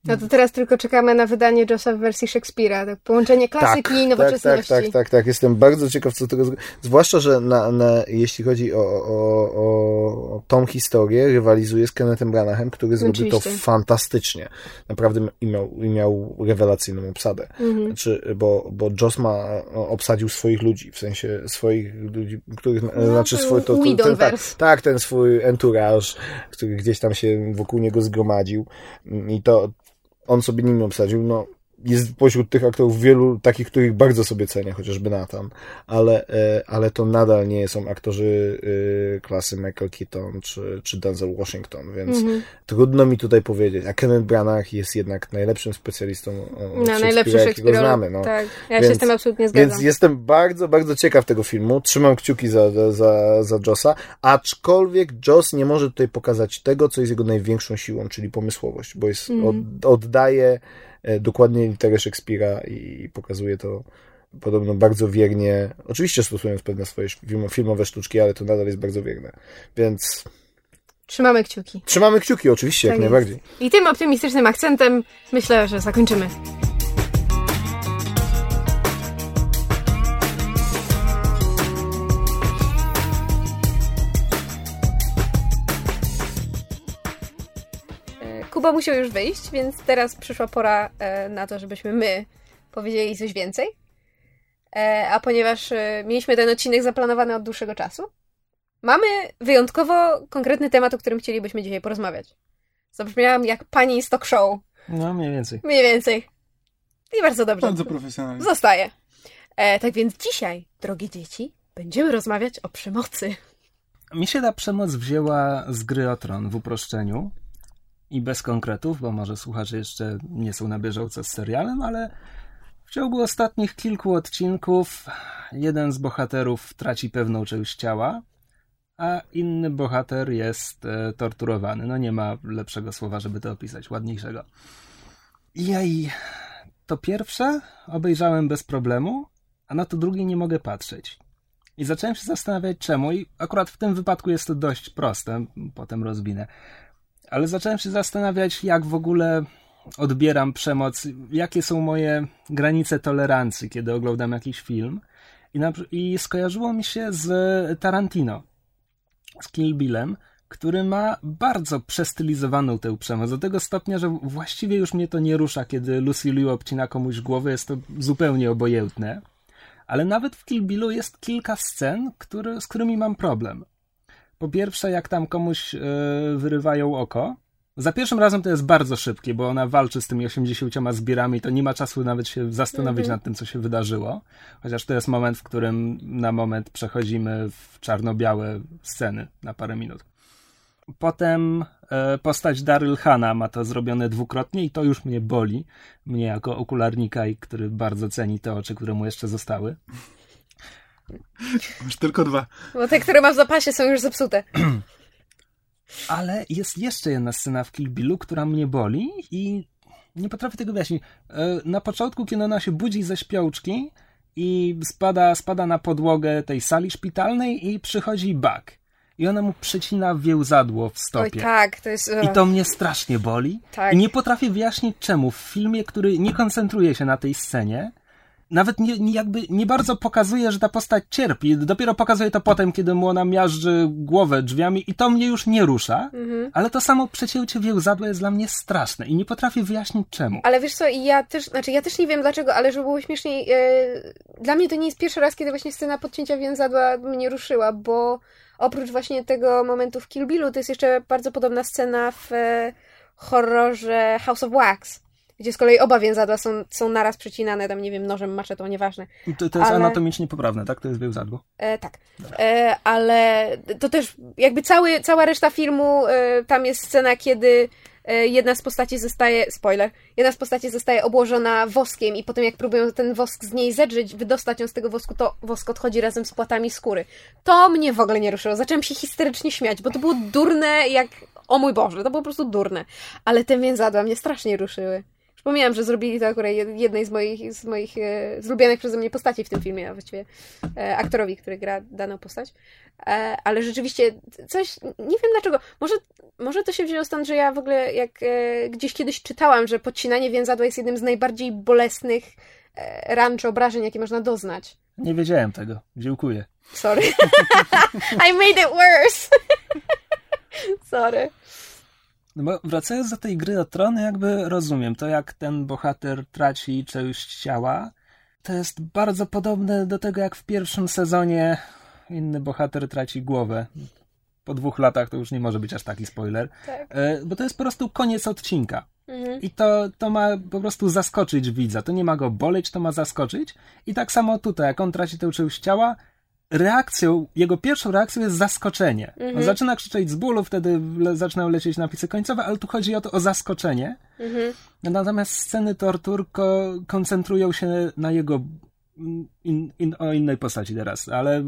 No to teraz tylko czekamy na wydanie Jossa w wersji Szekspira. Tak, połączenie klasyki tak, i tak, nowoczesności. tak, tak, tak, tak. Jestem bardzo ciekaw, co tego. Zwłaszcza, że na, na, jeśli chodzi o, o, o, tą historię, rywalizuje z Kennethem Branaghem, który zrobił to Oczywiście. fantastycznie. Naprawdę i miał, i miał rewelacyjną obsadę. Mhm. Znaczy, bo, bo Joss ma o, obsadził swoich ludzi, w sensie swoich ludzi, których. znaczy swój, to, to, ten, tak, tak, ten swój entourage, który gdzieś tam się wokół niego zgromadził. I to on sobie nimi obsadził. No, jest pośród tych aktorów wielu takich, których bardzo sobie cenię, chociażby Nathan, ale, e, ale to nadal nie są aktorzy e, klasy Michael Keaton czy, czy Denzel Washington, więc Mhm. trudno mi tutaj powiedzieć. A Kenneth Branagh jest jednak najlepszym specjalistą o- od Na najlepszy Shakespeare'a, jakiego znamy. No. Tak, ja Więc- się z tym absolutnie zgadzam. Więc jestem bardzo, bardzo ciekaw tego filmu. Trzymam kciuki za, za- za, za Jossa, aczkolwiek Joss nie może tutaj pokazać tego, co jest jego największą siłą, czyli pomysłowość, bo jest, Mhm. od, oddaje dokładnie literę Szekspira i, pokazuje to podobno bardzo wiernie, oczywiście stosując pewne swoje film- filmowe sztuczki, ale to nadal jest bardzo wierne. Więc Trzymamy kciuki. trzymamy kciuki, oczywiście, Tak jak jest. najbardziej. I tym optymistycznym akcentem myślę, że zakończymy. Kuba musiał już wyjść, więc teraz przyszła pora e, na to, żebyśmy my powiedzieli coś więcej. E, A ponieważ e, mieliśmy ten odcinek zaplanowany od dłuższego czasu, mamy wyjątkowo konkretny temat, o którym chcielibyśmy dzisiaj porozmawiać. Zabrzmiałam jak pani z talk show. No, mniej więcej. Mniej więcej. I bardzo dobrze. Bardzo profesjonalnie. Zostaje. E, tak więc dzisiaj, drogie dzieci, będziemy rozmawiać o przemocy. Mi się ta przemoc wzięła z gry o tron w uproszczeniu i bez konkretów, bo może słuchacze jeszcze nie są na bieżąco z serialem, ale w ciągu ostatnich kilku odcinków jeden z bohaterów traci pewną część ciała, a inny bohater jest e, torturowany. No nie ma lepszego słowa, żeby to opisać, ładniejszego. Jej, to pierwsze obejrzałem bez problemu, a na to drugie nie mogę patrzeć. I zacząłem się zastanawiać czemu i akurat w tym wypadku jest to dość proste, potem rozwinę. Ale zacząłem się zastanawiać, jak w ogóle odbieram przemoc, jakie są moje granice tolerancji, kiedy oglądam jakiś film. I, na, I skojarzyło mi się z Tarantino, z Kill Billem, który ma bardzo przestylizowaną tę przemoc, do tego stopnia, że właściwie już mnie to nie rusza, kiedy Lucy Liu obcina komuś głowę, jest to zupełnie obojętne. Ale nawet w Kill Billu jest kilka scen, który, z którymi mam problem. Po pierwsze, jak tam komuś e, wyrywają oko. Za pierwszym razem to jest bardzo szybkie, bo ona walczy z tymi 80 zbierami, to nie ma czasu nawet się zastanowić Mhm. nad tym, co się wydarzyło. Chociaż to jest moment, w którym na moment przechodzimy w czarno-białe sceny na parę minut. Potem e, postać Daryl Hanna ma to zrobione dwukrotnie i to już mnie boli. Mnie jako okularnika, i który bardzo ceni te oczy, które mu jeszcze zostały. Masz tylko dwa. Bo te, które mam w zapasie, są już zepsute. Ale jest jeszcze jedna scena w Kill Billu, która mnie boli i nie potrafię tego wyjaśnić. E, Na początku, kiedy ona się budzi ze śpiączki i spada, spada na podłogę tej sali szpitalnej i przychodzi Buck. I ona mu przecina więzadło w Oj, stopie. tak, to jest... I to mnie strasznie boli. Tak. I nie potrafię wyjaśnić czemu w filmie, który nie koncentruje się na tej scenie, nawet nie, nie, jakby nie bardzo pokazuje, że ta postać cierpi. Dopiero pokazuje to potem, kiedy mu ona miażdży głowę drzwiami i to mnie już nie rusza. Mhm. Ale to samo przecięcie więzadła jest dla mnie straszne i nie potrafię wyjaśnić czemu. Ale wiesz co, i ja też, znaczy ja też nie wiem dlaczego, ale żeby było śmieszniej, e, dla mnie to nie jest pierwszy raz, kiedy właśnie scena podcięcia więzadła mnie ruszyła, bo oprócz właśnie tego momentu w Kill Billu, to jest jeszcze bardzo podobna scena w e, horrorze House of Wax, gdzie z kolei oba więzadła są, są naraz przecinane, tam nie wiem, nożem, maczetą, nieważne. To, to jest Ale- anatomicznie poprawne, tak? To jest więzadło. E, tak. E, ale to też jakby cały, cała reszta filmu, e, tam jest scena, kiedy e, jedna z postaci zostaje, spoiler, jedna z postaci zostaje obłożona woskiem i potem jak próbują ten wosk z niej zedrzeć, wydostać ją z tego wosku, to wosk odchodzi razem z płatami skóry. To mnie w ogóle nie ruszyło. Zaczęłam się histerycznie śmiać, bo to było durne jak... O mój Boże, to było po prostu durne. Ale te więzadła mnie strasznie ruszyły. Już Przypomniałam, że zrobili to akurat jednej z moich, z moich e, zlubianych przeze mnie postaci w tym filmie, a właściwie e, aktorowi, który gra daną postać. E, ale rzeczywiście coś, nie wiem dlaczego, może, może to się wzięło stąd, że ja w ogóle jak e, gdzieś kiedyś czytałam, że podcinanie więzadła jest jednym z najbardziej bolesnych e, ran czy obrażeń, jakie można doznać. Nie wiedziałem tego. Dziękuję. Sorry. I made it worse. Sorry. No bo wracając do tej gry o trony, jakby rozumiem to, jak ten bohater traci część ciała. To jest bardzo podobne do tego, jak w pierwszym sezonie inny bohater traci głowę. Po dwóch latach to już nie może być aż taki spoiler. Tak. E, Bo to jest po prostu koniec odcinka. Mhm. I to, to ma po prostu zaskoczyć widza. To nie ma go boleć, to ma zaskoczyć. I tak samo tutaj, jak on traci tę część ciała, reakcją, jego pierwszą reakcją jest zaskoczenie. On zaczyna krzyczeć z bólu, wtedy le, zaczynają lecieć napisy końcowe, ale tu chodzi o to o zaskoczenie. Mhm. Natomiast sceny tortur ko- koncentrują się na jego. In, in, o innej postaci teraz, ale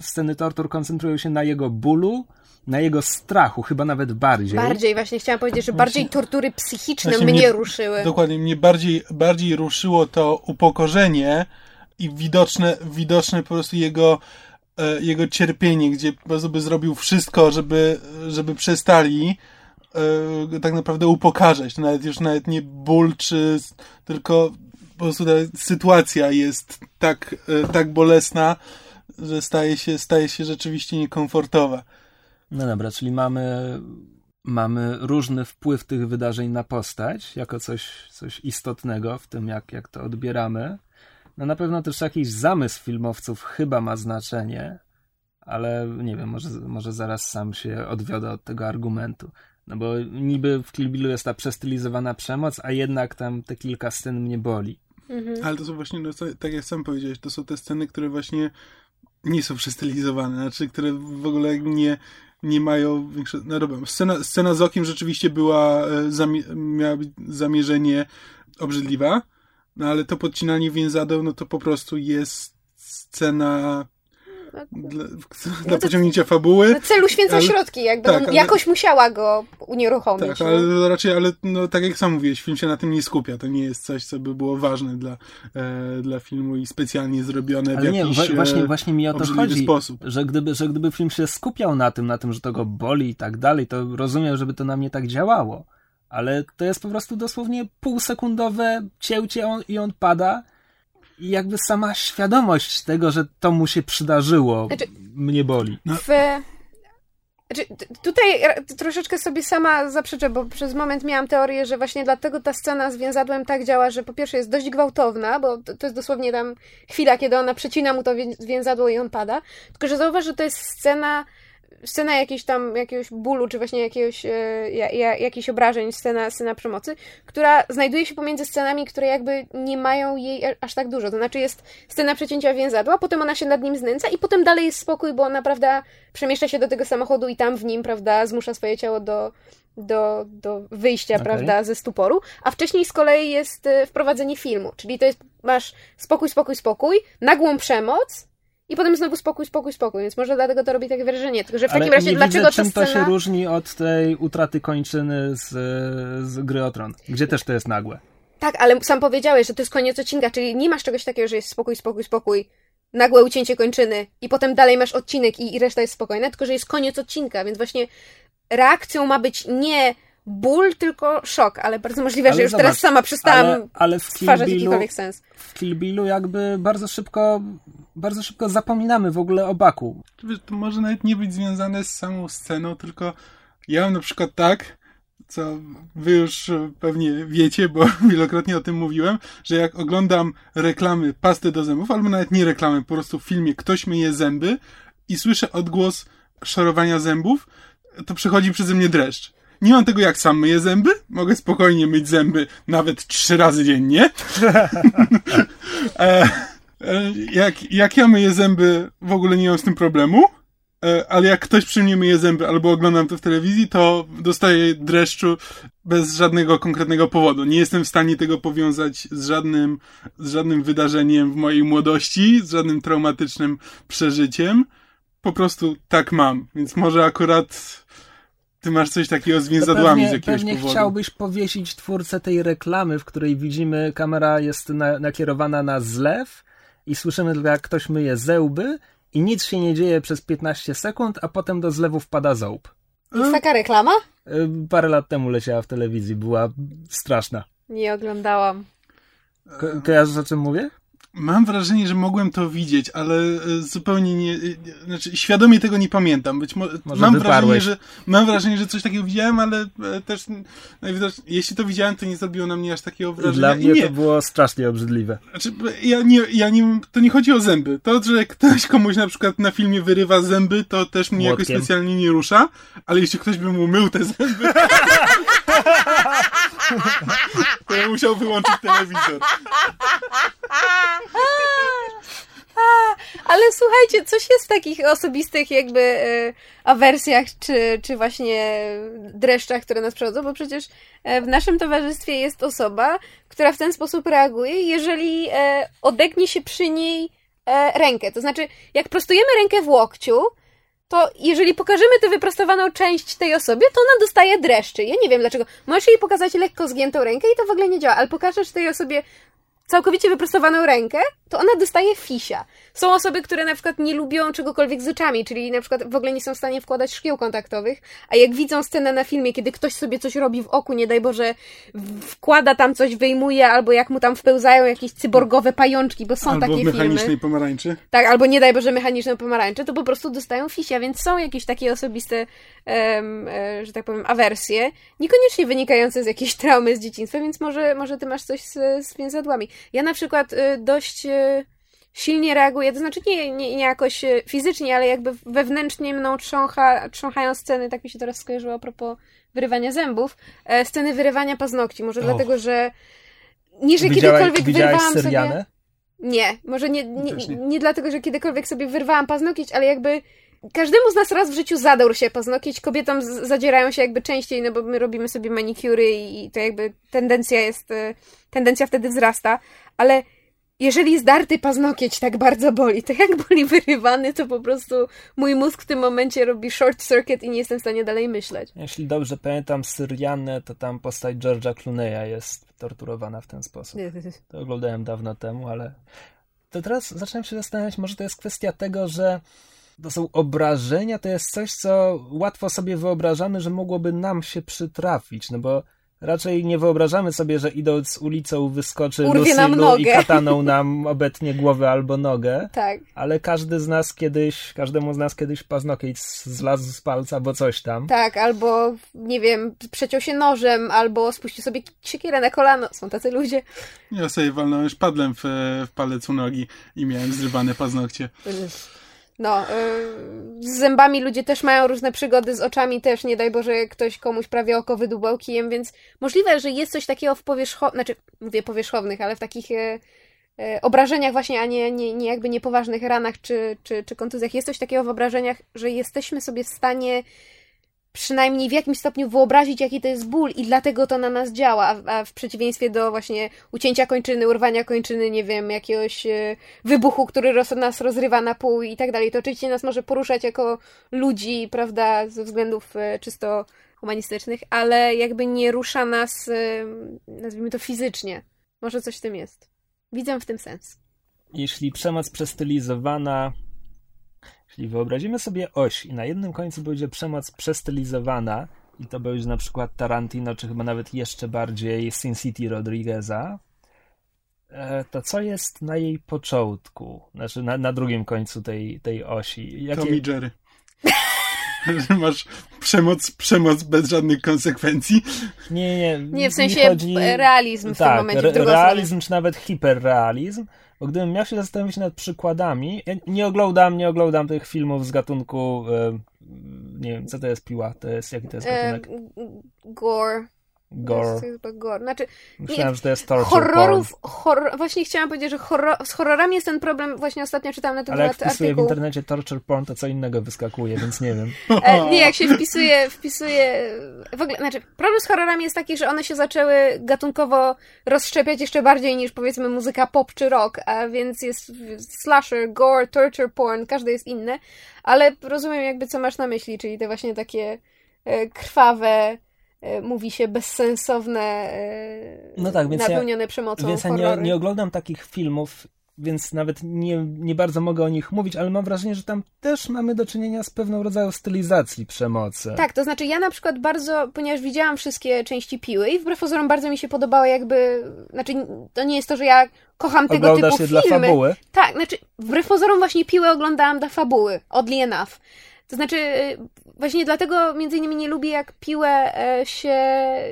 sceny tortur koncentrują się na jego bólu, na jego strachu, chyba nawet bardziej. Bardziej, właśnie chciałam powiedzieć, że bardziej tortury psychiczne Właśnie mnie, mnie- ruszyły. Dokładnie, mnie bardziej, bardziej ruszyło to upokorzenie i widoczne, widoczne po prostu jego, e, jego cierpienie, gdzie po prostu by zrobił wszystko, żeby, żeby przestali e, tak naprawdę upokarzać. Nawet już nawet nie ból, czy tylko po prostu ta sytuacja jest tak, e, tak bolesna, że staje się, staje się rzeczywiście niekomfortowa. No dobra, czyli mamy, mamy różny wpływ tych wydarzeń na postać, jako coś, coś istotnego w tym, jak, jak to odbieramy. No na pewno też jakiś zamysł filmowców chyba ma znaczenie, ale nie wiem, może, może zaraz sam się odwiodę od tego argumentu. No bo niby w Kill Billu jest ta przestylizowana przemoc, a jednak tam te kilka scen mnie boli. Mhm. Ale to są właśnie, no, tak jak sam powiedziałeś, to są te sceny, które właśnie nie są przestylizowane, znaczy, które w ogóle nie, nie mają większe... No dobra, scena, scena z okiem rzeczywiście była, e, zamie- miała być zamierzenie obrzydliwa, no ale to podcinanie więzadeł, no to po prostu jest scena dla, dla to- pociągnięcia fabuły. No, cel uświęca ale- środki, jakby tak, ale- jakoś musiała go unieruchomić. Tak, no. ale raczej, ale no, tak jak sam mówiłeś, film się na tym nie skupia. To nie jest coś, co by było ważne dla, e, dla filmu i specjalnie zrobione w Ale nie, jakiś wa- właśnie, e, właśnie mi o to chodzi, sposób. że gdyby, że gdyby film się skupiał na tym, na tym, że to go boli i tak dalej, to rozumiem, żeby to na mnie tak działało. Ale to jest po prostu dosłownie półsekundowe cięcie on, i on pada. I jakby sama świadomość tego, że to mu się przydarzyło, Znaczy- mnie boli. W... Znaczy, tutaj troszeczkę sobie sama zaprzeczę, bo przez moment miałam teorię, że właśnie dlatego ta scena z więzadłem tak działa, że po pierwsze jest dość gwałtowna, bo to, to jest dosłownie tam chwila, kiedy ona przecina mu to wię- więzadło i on pada. Tylko, że zauważ, że to jest scena scena jakiejś tam, jakiegoś bólu, czy właśnie jakiegoś, e, ja, ja, jakichś obrażeń, scena, scena przemocy, która znajduje się pomiędzy scenami, które jakby nie mają jej aż tak dużo. To znaczy jest scena przecięcia więzadła, potem ona się nad nim znęca i potem dalej jest spokój, bo ona, prawda, przemieszcza się do tego samochodu i tam w nim, prawda, zmusza swoje ciało do, do, do wyjścia, Okej. prawda, ze stuporu, a wcześniej z kolei jest e, wprowadzenie filmu, czyli to jest, masz spokój, spokój, spokój, nagłą przemoc, i potem znowu spokój, spokój, spokój. Więc może dlatego to robi takie wrażenie. Tylko, że w Ale takim razie, nie dlaczego widzę, czym scena... to się różni od tej utraty kończyny z, z gry o Tron, gdzie też to jest nagłe. Tak, ale sam powiedziałeś, że to jest koniec odcinka, czyli nie masz czegoś takiego, że jest spokój, spokój, spokój, nagłe ucięcie kończyny i potem dalej masz odcinek i, i reszta jest spokojna, tylko że jest koniec odcinka, więc właśnie reakcją ma być nie ból, tylko szok, ale bardzo możliwe, Ale że już zobacz, teraz sama przestałam ale, ale w stwarzać Billu, jakikolwiek sens. w Kill Billu jakby bardzo szybko, bardzo szybko zapominamy w ogóle o Baku. Wiesz, to może nawet nie być związane z samą sceną, tylko ja mam na przykład tak, co wy już pewnie wiecie, bo wielokrotnie o tym mówiłem, że jak oglądam reklamy pasty do zębów, albo nawet nie reklamy, po prostu w filmie ktoś myje zęby i słyszę odgłos szorowania zębów, to przechodzi przeze mnie dreszcz. Nie mam tego jak sam myję zęby, mogę spokojnie myć zęby nawet trzy razy dziennie. e, e, jak, jak ja myję zęby, w ogóle nie mam z tym problemu. E, ale jak ktoś przy mnie myje zęby albo oglądam to w telewizji, to dostaję dreszczu bez żadnego konkretnego powodu. Nie jestem w stanie tego powiązać z żadnym, z żadnym wydarzeniem w mojej młodości, z żadnym traumatycznym przeżyciem. Po prostu tak mam. Więc może akurat Ty masz coś takiego z więzadłami pewnie, z jakiegoś pewnie powodu. chciałbyś powiesić twórcę tej reklamy, w której widzimy, kamera jest na, nakierowana na zlew i słyszymy tylko, jak ktoś myje zęby i nic się nie dzieje przez 15 sekund, a potem do zlewu wpada ząb. Jest taka reklama? Y, Parę lat temu leciała w telewizji, była straszna. Nie oglądałam. Ko kojarzysz o czym mówię? Mam wrażenie, że mogłem to widzieć, ale e, zupełnie nie, e, znaczy świadomie tego nie pamiętam. Być mo- Może mam wrażenie, że mam wrażenie, że coś takiego widziałem, ale e, też najwidoczniej, jeśli to widziałem, to nie zrobiło na mnie aż takiego wrażenia. Dla mnie nie, to było strasznie obrzydliwe. Znaczy, ja nie, ja nie, to nie chodzi o zęby. To, że ktoś komuś na przykład na filmie wyrywa zęby, to też mnie jakoś Młotkiem. specjalnie nie rusza, ale jeśli ktoś by mu mył te zęby, to ja musiał wyłączyć telewizor. Ale słuchajcie, coś jest w takich osobistych jakby e, awersjach, czy, czy właśnie dreszczach, które nas przechodzą, bo przecież e, w naszym towarzystwie jest osoba, która w ten sposób reaguje, jeżeli e, odegnie się przy niej e, rękę. To znaczy, jak prostujemy rękę w łokciu, to jeżeli pokażemy tę wyprostowaną część tej osobie, to ona dostaje dreszczy. Ja nie wiem dlaczego. Możesz jej pokazać lekko zgiętą rękę i to w ogóle nie działa, ale pokażesz tej osobie całkowicie wyprostowaną rękę, to ona dostaje fisia. Są osoby, które na przykład nie lubią czegokolwiek z oczami, czyli na przykład w ogóle nie są w stanie wkładać szkieł kontaktowych, a jak widzą scenę na filmie, kiedy ktoś sobie coś robi w oku, nie daj Boże, wkłada tam coś, wyjmuje, albo jak mu tam wpełzają jakieś cyborgowe pajączki, bo są Albo takie w mechanicznej filmy. pomarańczy. Tak, albo nie daj Boże mechaniczne pomarańcze, to po prostu dostają fisia, więc są jakieś takie osobiste, e, że tak powiem, awersje, niekoniecznie wynikające z jakiejś traumy z dzieciństwa, więc może, może ty masz coś z, z więzadłami. Ja na przykład e, dość e, silnie reaguję, to znaczy nie, nie, nie jakoś e, fizycznie, ale jakby wewnętrznie mną trzącha, trząchają sceny, tak mi się teraz skojarzyło a propos wyrywania zębów, e, sceny wyrywania paznokci, może Och. dlatego, że nie, że kiedykolwiek wyrwałam sobie... Nie, może nie, nie, nie. nie. dlatego, że kiedykolwiek sobie wyrwałam paznokieć, ale jakby każdemu z nas raz w życiu zadał się paznokieć. Kobietom zadzierają się jakby częściej, no bo my robimy sobie manikury i, i to jakby tendencja jest, e, tendencja wtedy wzrasta, ale jeżeli zdarty paznokieć tak bardzo boli, to jak boli wyrywany, to po prostu mój mózg w tym momencie robi short circuit i nie jestem w stanie dalej myśleć. Jeśli dobrze pamiętam Syrianę, to tam postać George'a Clooney'a jest torturowana w ten sposób. To oglądałem dawno temu, ale to teraz zaczynam się zastanawiać, może to jest kwestia tego, że to są obrażenia, to jest coś, co łatwo sobie wyobrażamy, że mogłoby nam się przytrafić, no bo raczej nie wyobrażamy sobie, że idąc ulicą wyskoczy Lucy i kataną nam obetnie głowę albo nogę, Tak. ale każdy z nas kiedyś, każdemu z nas kiedyś paznokieć zlazł z palca, bo coś tam. Tak, albo nie wiem, przeciął się nożem, albo spuścił sobie siekierę na kolano. Są tacy ludzie. Ja sobie walnąłem szpadlem w, w palec u nogi i miałem zrywane paznokcie. No, yy, z zębami ludzie też mają różne przygody, z oczami też, nie daj Boże, ktoś komuś prawie oko wydłubał kijem, więc możliwe, że jest coś takiego w powierzchownych, znaczy mówię powierzchownych, ale w takich e, e, obrażeniach właśnie, a nie, nie, nie jakby niepoważnych ranach czy, czy, czy kontuzjach. Jest coś takiego w obrażeniach, że jesteśmy sobie w stanie przynajmniej w jakimś stopniu wyobrazić, jaki to jest ból i dlatego to na nas działa, a, w przeciwieństwie do właśnie ucięcia kończyny, urwania kończyny, nie wiem, jakiegoś e, wybuchu, który nas rozrywa na pół i tak dalej. To oczywiście nas może poruszać jako ludzi, prawda, ze względów e, czysto humanistycznych, ale jakby nie rusza nas, e, nazwijmy to fizycznie. Może coś w tym jest. Widzę w tym sens. Jeśli przemoc przestylizowana, jeśli wyobrazimy sobie oś i na jednym końcu będzie przemoc przestylizowana, i to będzie na przykład Tarantino, czy chyba nawet jeszcze bardziej Sin City Rodrigueza, e, to co jest na jej początku? Znaczy na, na drugim końcu tej, tej osi? Tom i Jerry. Że masz przemoc, przemoc bez żadnych konsekwencji. Nie, nie. Nie, w sensie chodzi... realizm w tym tak, momencie, w realizm, czy nawet hiperrealizm. Bo gdybym miał się zastanowić nad przykładami, ja nie oglądam, nie oglądam tych filmów z gatunku, e, nie wiem, co to jest piła, to jest, jaki to jest E, gatunek? gore. Gore. To jest chyba gore. Znaczy, Myślałem, że to jest torture horrorów, horror, właśnie chciałam powiedzieć, że horror, z horrorami jest ten problem, właśnie ostatnio czytałam na ten Ale jak temat wpisuję w artykuł. internecie torture porn, to co innego wyskakuje, więc nie wiem. E, nie, jak się wpisuje, wpisuje, w ogóle, znaczy, problem z horrorami jest taki, że one się zaczęły gatunkowo rozszczepiać jeszcze bardziej niż powiedzmy muzyka pop czy rock, a więc jest slasher, gore, torture porn, każde jest inne, ale rozumiem jakby co masz na myśli, czyli te właśnie takie e, krwawe, mówi się bezsensowne, e, No tak, więc napełnione ja, przemocą Więc ja nie, horrory. nie oglądam takich filmów, więc nawet nie, nie bardzo mogę o nich mówić, ale mam wrażenie, że tam też mamy do czynienia z pewną rodzaju stylizacji przemocy. Tak, to znaczy ja na przykład bardzo, ponieważ widziałam wszystkie części Piły i wbrew pozorom bardzo mi się podobało jakby, znaczy to nie jest to, że ja kocham tego Oglądasz typu je dla filmy. fabuły. Tak, znaczy wbrew pozorom właśnie Piłę oglądałam dla fabuły, oddly enough. To znaczy y, właśnie dlatego między innymi nie lubię jak Piłę e, się,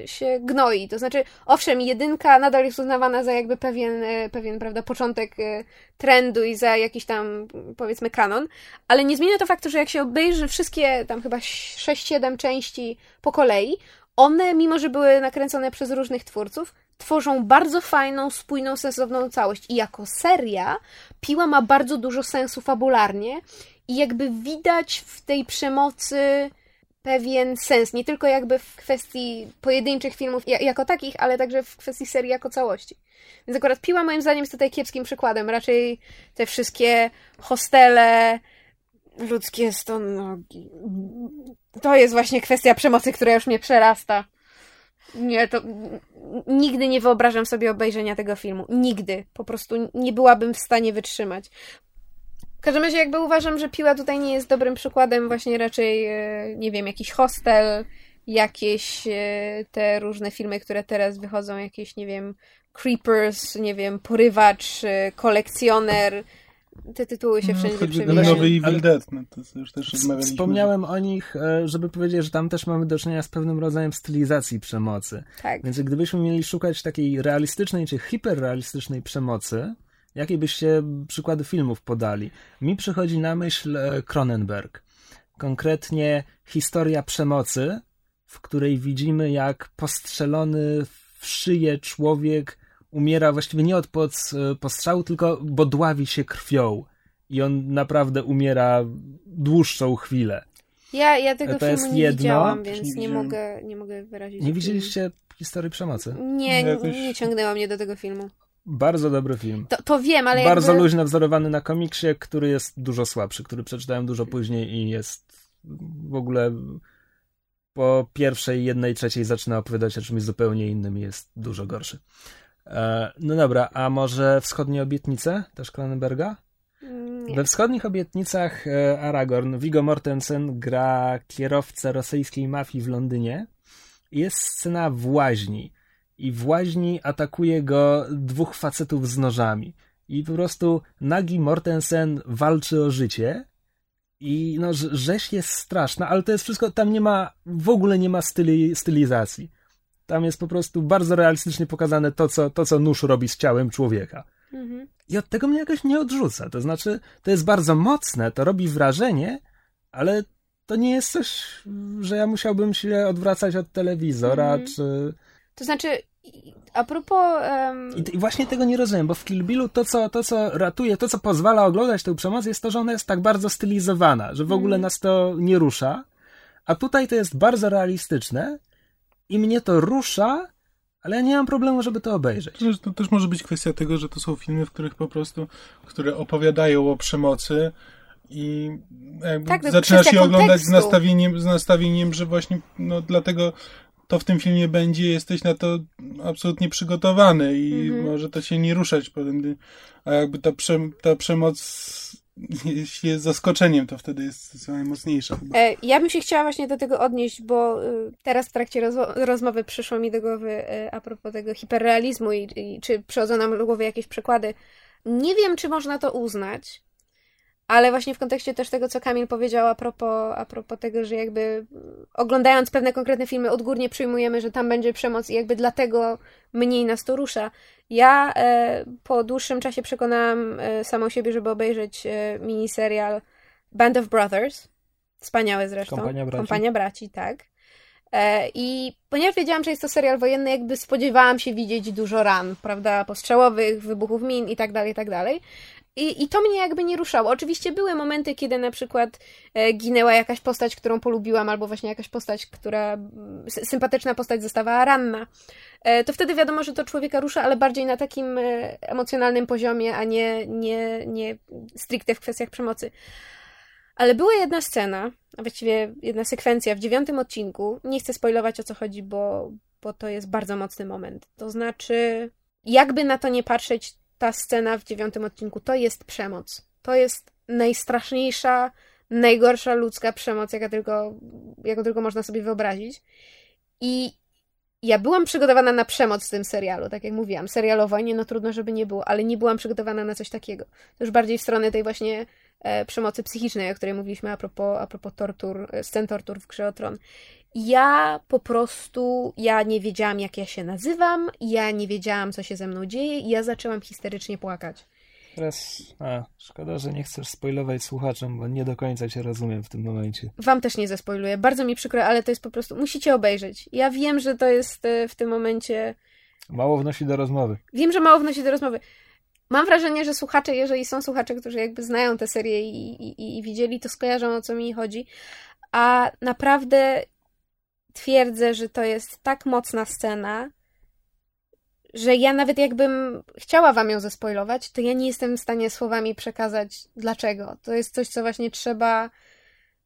się gnoi. To znaczy owszem, jedynka nadal jest uznawana za jakby pewien, e, pewien prawda, początek e, trendu i za jakiś tam powiedzmy kanon, ale nie zmienia to faktu, że jak się obejrzy wszystkie tam chyba 6-7 części po kolei, one, mimo że były nakręcone przez różnych twórców, tworzą bardzo fajną, spójną, sensowną całość. I jako seria Piła ma bardzo dużo sensu fabularnie i jakby widać w tej przemocy pewien sens, nie tylko jakby w kwestii pojedynczych filmów ja- jako takich, ale także w kwestii serii jako całości. Więc akurat Piła moim zdaniem jest tutaj kiepskim przykładem. Raczej te wszystkie hostele, ludzkie stonogi. To jest właśnie kwestia przemocy, która już mnie przerasta. Nie, to nigdy nie wyobrażam sobie obejrzenia tego filmu. Nigdy. Po prostu nie byłabym w stanie wytrzymać. W każdym razie jakby uważam, że Piła tutaj nie jest dobrym przykładem, właśnie raczej, e, nie wiem, jakiś hostel, jakieś e, te różne filmy, które teraz wychodzą, jakieś, nie wiem, Creepers, nie wiem, Porywacz, e, Kolekcjoner. Te tytuły się No, wszędzie przewijają. nowy Evil Ale- Dead, no to już też Ws- rozmawialiśmy. Wspomniałem o nich, żeby powiedzieć, że tam też mamy do czynienia z pewnym rodzajem stylizacji przemocy. Tak. Więc gdybyśmy mieli szukać takiej realistycznej czy hiperrealistycznej przemocy, jakie byście przykłady filmów podali? Mi przychodzi na myśl e, Cronenberg. Konkretnie historia przemocy, w której widzimy, jak postrzelony w szyję człowiek umiera właściwie nie od pod- postrzału, tylko bo dławi się krwią. I on naprawdę umiera dłuższą chwilę. Ja, ja tego To filmu jest nie jedno. widziałam, więc nie nie, mogę, nie mogę wyrazić. Nie widzieliście historii przemocy? Nie, jakoś- nie ciągnęła mnie do tego filmu. Bardzo dobry film. To, to wiem, ale Bardzo jakby... luźno wzorowany na komiksie, który jest dużo słabszy, który przeczytałem dużo później i jest w ogóle po pierwszej, jednej, trzeciej zaczyna opowiadać o czymś zupełnie innym i jest dużo gorszy. E, no dobra, a może Wschodnie Obietnice, też Cronenberga? Nie. We Wschodnich Obietnicach e, Aragorn, Viggo Mortensen gra kierowcę rosyjskiej mafii w Londynie. Jest scena w łaźni i w łaźni atakuje go dwóch facetów z nożami. I po prostu nagi Mortensen walczy o życie. I no, rz- rzeź jest straszna, ale to jest wszystko, tam nie ma, w ogóle nie ma styli, stylizacji. Tam jest po prostu bardzo realistycznie pokazane to co, to, co nóż robi z ciałem człowieka. Mhm. I od tego mnie jakoś nie odrzuca. To znaczy, to jest bardzo mocne, to robi wrażenie, ale to nie jest coś, że ja musiałbym się odwracać od telewizora, Mhm. czy... To znaczy, a propos... em, I, I właśnie tego nie rozumiem, bo w Kill Billu to co, to, co ratuje, to, co pozwala oglądać tę przemoc, jest to, że ona jest tak bardzo stylizowana, że w ogóle Mhm. nas to nie rusza, a tutaj to jest bardzo realistyczne i mnie to rusza, ale ja nie mam problemu, żeby to obejrzeć. To, to też może być kwestia tego, że to są filmy, w których po prostu, które opowiadają o przemocy i jakby Tak, to zaczynasz je oglądać z nastawieniem, z nastawieniem, że właśnie no dlatego to w tym filmie będzie, jesteś na to absolutnie przygotowany i Mhm. może to się nie ruszać potem, a jakby ta, prze, ta przemoc jeśli jest zaskoczeniem, to wtedy jest zdecydowanie mocniejsza. chyba. E, Ja bym się chciała właśnie do tego odnieść, bo y, teraz w trakcie rozwo- rozmowy przyszło mi do głowy e, a propos tego hiperrealizmu i, i czy przychodzą nam do głowy jakieś przykłady. Nie wiem, czy można to uznać, ale właśnie w kontekście też tego, co Kamil powiedział a propos, a propos tego, że jakby mm, oglądając pewne konkretne filmy odgórnie przyjmujemy, że tam będzie przemoc i jakby dlatego mniej nas to rusza. Ja e, po dłuższym czasie przekonałam e, samą siebie, żeby obejrzeć e, miniserial Band of Brothers. Wspaniały zresztą. Kompania braci. Kompania braci, tak. E, I ponieważ wiedziałam, że jest to serial wojenny, jakby spodziewałam się widzieć dużo ran, prawda, postrzałowych, wybuchów min i tak dalej, i tak dalej. I, I to mnie jakby nie ruszało. Oczywiście były momenty, kiedy na przykład e, ginęła jakaś postać, którą polubiłam, albo właśnie jakaś postać, która sy- sympatyczna postać zostawała ranna. E, to wtedy wiadomo, że to człowieka rusza, ale bardziej na takim e, emocjonalnym poziomie, a nie, nie, nie stricte w kwestiach przemocy. Ale była jedna scena, a właściwie jedna sekwencja w dziewiątym odcinku. Nie chcę spoilować o co chodzi, bo, bo to jest bardzo mocny moment. To znaczy, jakby na to nie patrzeć, ta scena w dziewiątym odcinku to jest przemoc. To jest najstraszniejsza, najgorsza ludzka przemoc, jaka tylko, jaką tylko można sobie wyobrazić. I ja byłam przygotowana na przemoc w tym serialu, tak jak mówiłam. Serialowo, nie, no trudno, żeby nie było, ale nie byłam przygotowana na coś takiego. To już bardziej w stronę tej właśnie e, przemocy psychicznej, o której mówiliśmy a propos, a propos tortur, e, scen tortur w Grze o Tron. Ja po prostu, ja nie wiedziałam, jak ja się nazywam, ja nie wiedziałam, co się ze mną dzieje i ja zaczęłam histerycznie płakać. Teraz, a, szkoda, że nie chcesz spoilować słuchaczom, bo nie do końca cię rozumiem w tym momencie. Wam też nie zespoiluję. Bardzo mi przykro, ale to jest po prostu, musicie obejrzeć. Ja wiem, że to jest e, w tym momencie... Mało wnosi do rozmowy. Wiem, że mało wnosi do rozmowy. Mam wrażenie, że słuchacze, jeżeli są słuchacze, którzy jakby znają tę serię i, i, i widzieli, to skojarzą, o co mi chodzi. A naprawdę twierdzę, że to jest tak mocna scena, że ja nawet jakbym chciała wam ją zespoilować, to ja nie jestem w stanie słowami przekazać dlaczego. To jest coś, co właśnie trzeba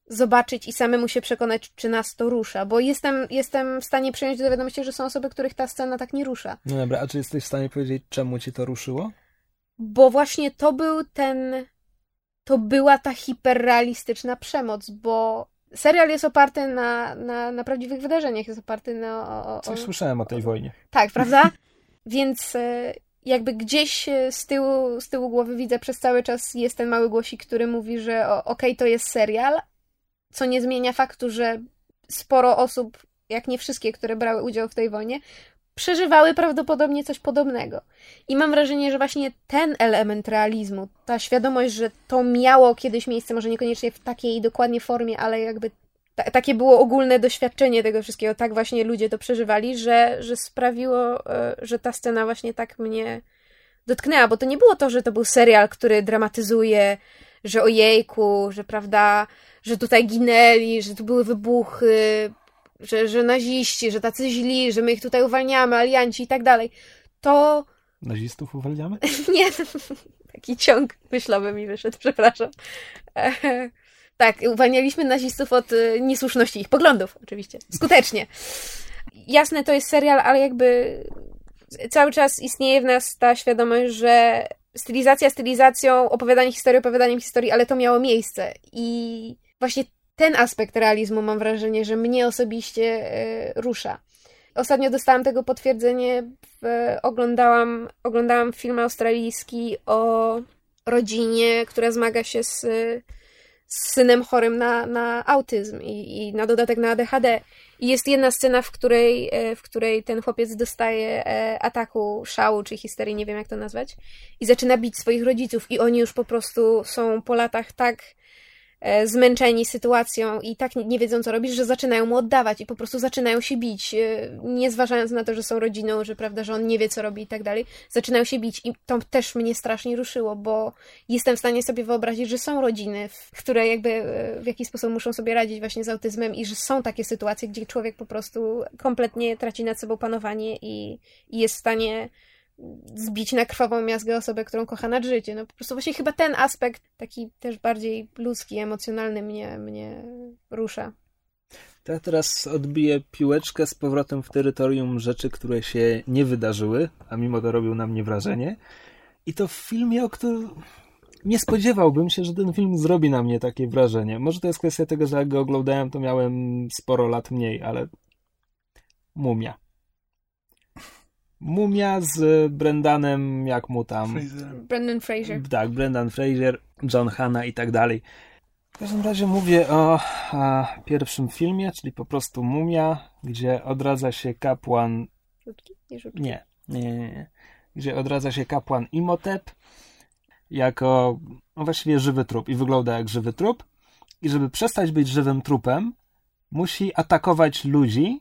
zobaczyć i samemu się przekonać, czy nas to rusza, bo jestem, jestem w stanie przyjąć do wiadomości, że są osoby, których ta scena tak nie rusza. No dobra, a czy jesteś w stanie powiedzieć, czemu ci to ruszyło? Bo właśnie to był ten, to była ta hiperrealistyczna przemoc, bo serial jest oparty na, na, na prawdziwych wydarzeniach, jest oparty na... O, o, Coś słyszałem o tej wojnie. Tak, prawda? Więc e, jakby gdzieś e, z tyłu, z tyłu głowy widzę przez cały czas jest ten mały głosik, który mówi, że okej, okay, to jest serial, co nie zmienia faktu, że sporo osób, jak nie wszystkie, które brały udział w tej wojnie, przeżywały prawdopodobnie coś podobnego. I mam wrażenie, że właśnie ten element realizmu, ta świadomość, że to miało kiedyś miejsce, może niekoniecznie w takiej dokładnie formie, ale jakby takie było ogólne doświadczenie tego wszystkiego, tak właśnie ludzie to przeżywali, że, że sprawiło, e, że ta scena właśnie tak mnie dotknęła, bo to nie było to, że to był serial, który dramatyzuje, że ojejku, że prawda, że tutaj ginęli, że tu były wybuchy, że, że naziści, że tacy źli, że my ich tutaj uwalniamy, alianci i tak dalej. To... Nazistów uwalniamy? nie, taki ciąg myślowy mi wyszedł, przepraszam. Tak, uwalnialiśmy nazistów od y, niesłuszności ich poglądów, oczywiście. Skutecznie. Jasne, to jest serial, ale jakby cały czas istnieje w nas ta świadomość, że stylizacja stylizacją, opowiadanie historii opowiadaniem historii, ale to miało miejsce. I właśnie ten aspekt realizmu mam wrażenie, że mnie osobiście y, rusza. Ostatnio dostałam tego potwierdzenie, oglądałam, oglądałam film australijski o rodzinie, która zmaga się z z synem chorym na, na autyzm i, i na dodatek na ADHD. I jest jedna scena, w której, e, w której ten chłopiec dostaje e, ataku szału czy histerii, nie wiem jak to nazwać, i zaczyna bić swoich rodziców, i oni już po prostu są po latach tak E, zmęczeni sytuacją i tak nie wiedzą, co robić, że zaczynają mu oddawać i po prostu zaczynają się bić, e, nie zważając na to, że są rodziną, że prawda, że on nie wie, co robi i tak dalej, zaczynają się bić i to też mnie strasznie ruszyło, bo jestem w stanie sobie wyobrazić, że są rodziny, które jakby e, w jakiś sposób muszą sobie radzić właśnie z autyzmem i że są takie sytuacje, gdzie człowiek po prostu kompletnie traci nad sobą panowanie i, i jest w stanie zbić na krwawą miazgę osobę, którą kocha nad życie. No po prostu właśnie chyba ten aspekt, taki też bardziej ludzki, emocjonalny mnie, mnie rusza. Ja teraz odbiję piłeczkę z powrotem w terytorium rzeczy, które się nie wydarzyły, a mimo to robią na mnie wrażenie. I to w filmie, o którym nie spodziewałbym się, że ten film zrobi na mnie takie wrażenie. Może to jest kwestia tego, że jak go oglądałem, to miałem sporo lat mniej, ale Mumia. Mumia z Brendanem, jak mu tam. Fraser. Brendan Fraser. Tak, Brendan Fraser, John Hanna i tak dalej. W każdym razie mówię o a, pierwszym filmie, czyli po prostu Mumia, gdzie odradza się kapłan. Nie, nie, nie, nie, nie. Gdzie odradza się kapłan Imhotep jako no właściwie żywy trup i wygląda jak żywy trup. I żeby przestać być żywym trupem, musi atakować ludzi,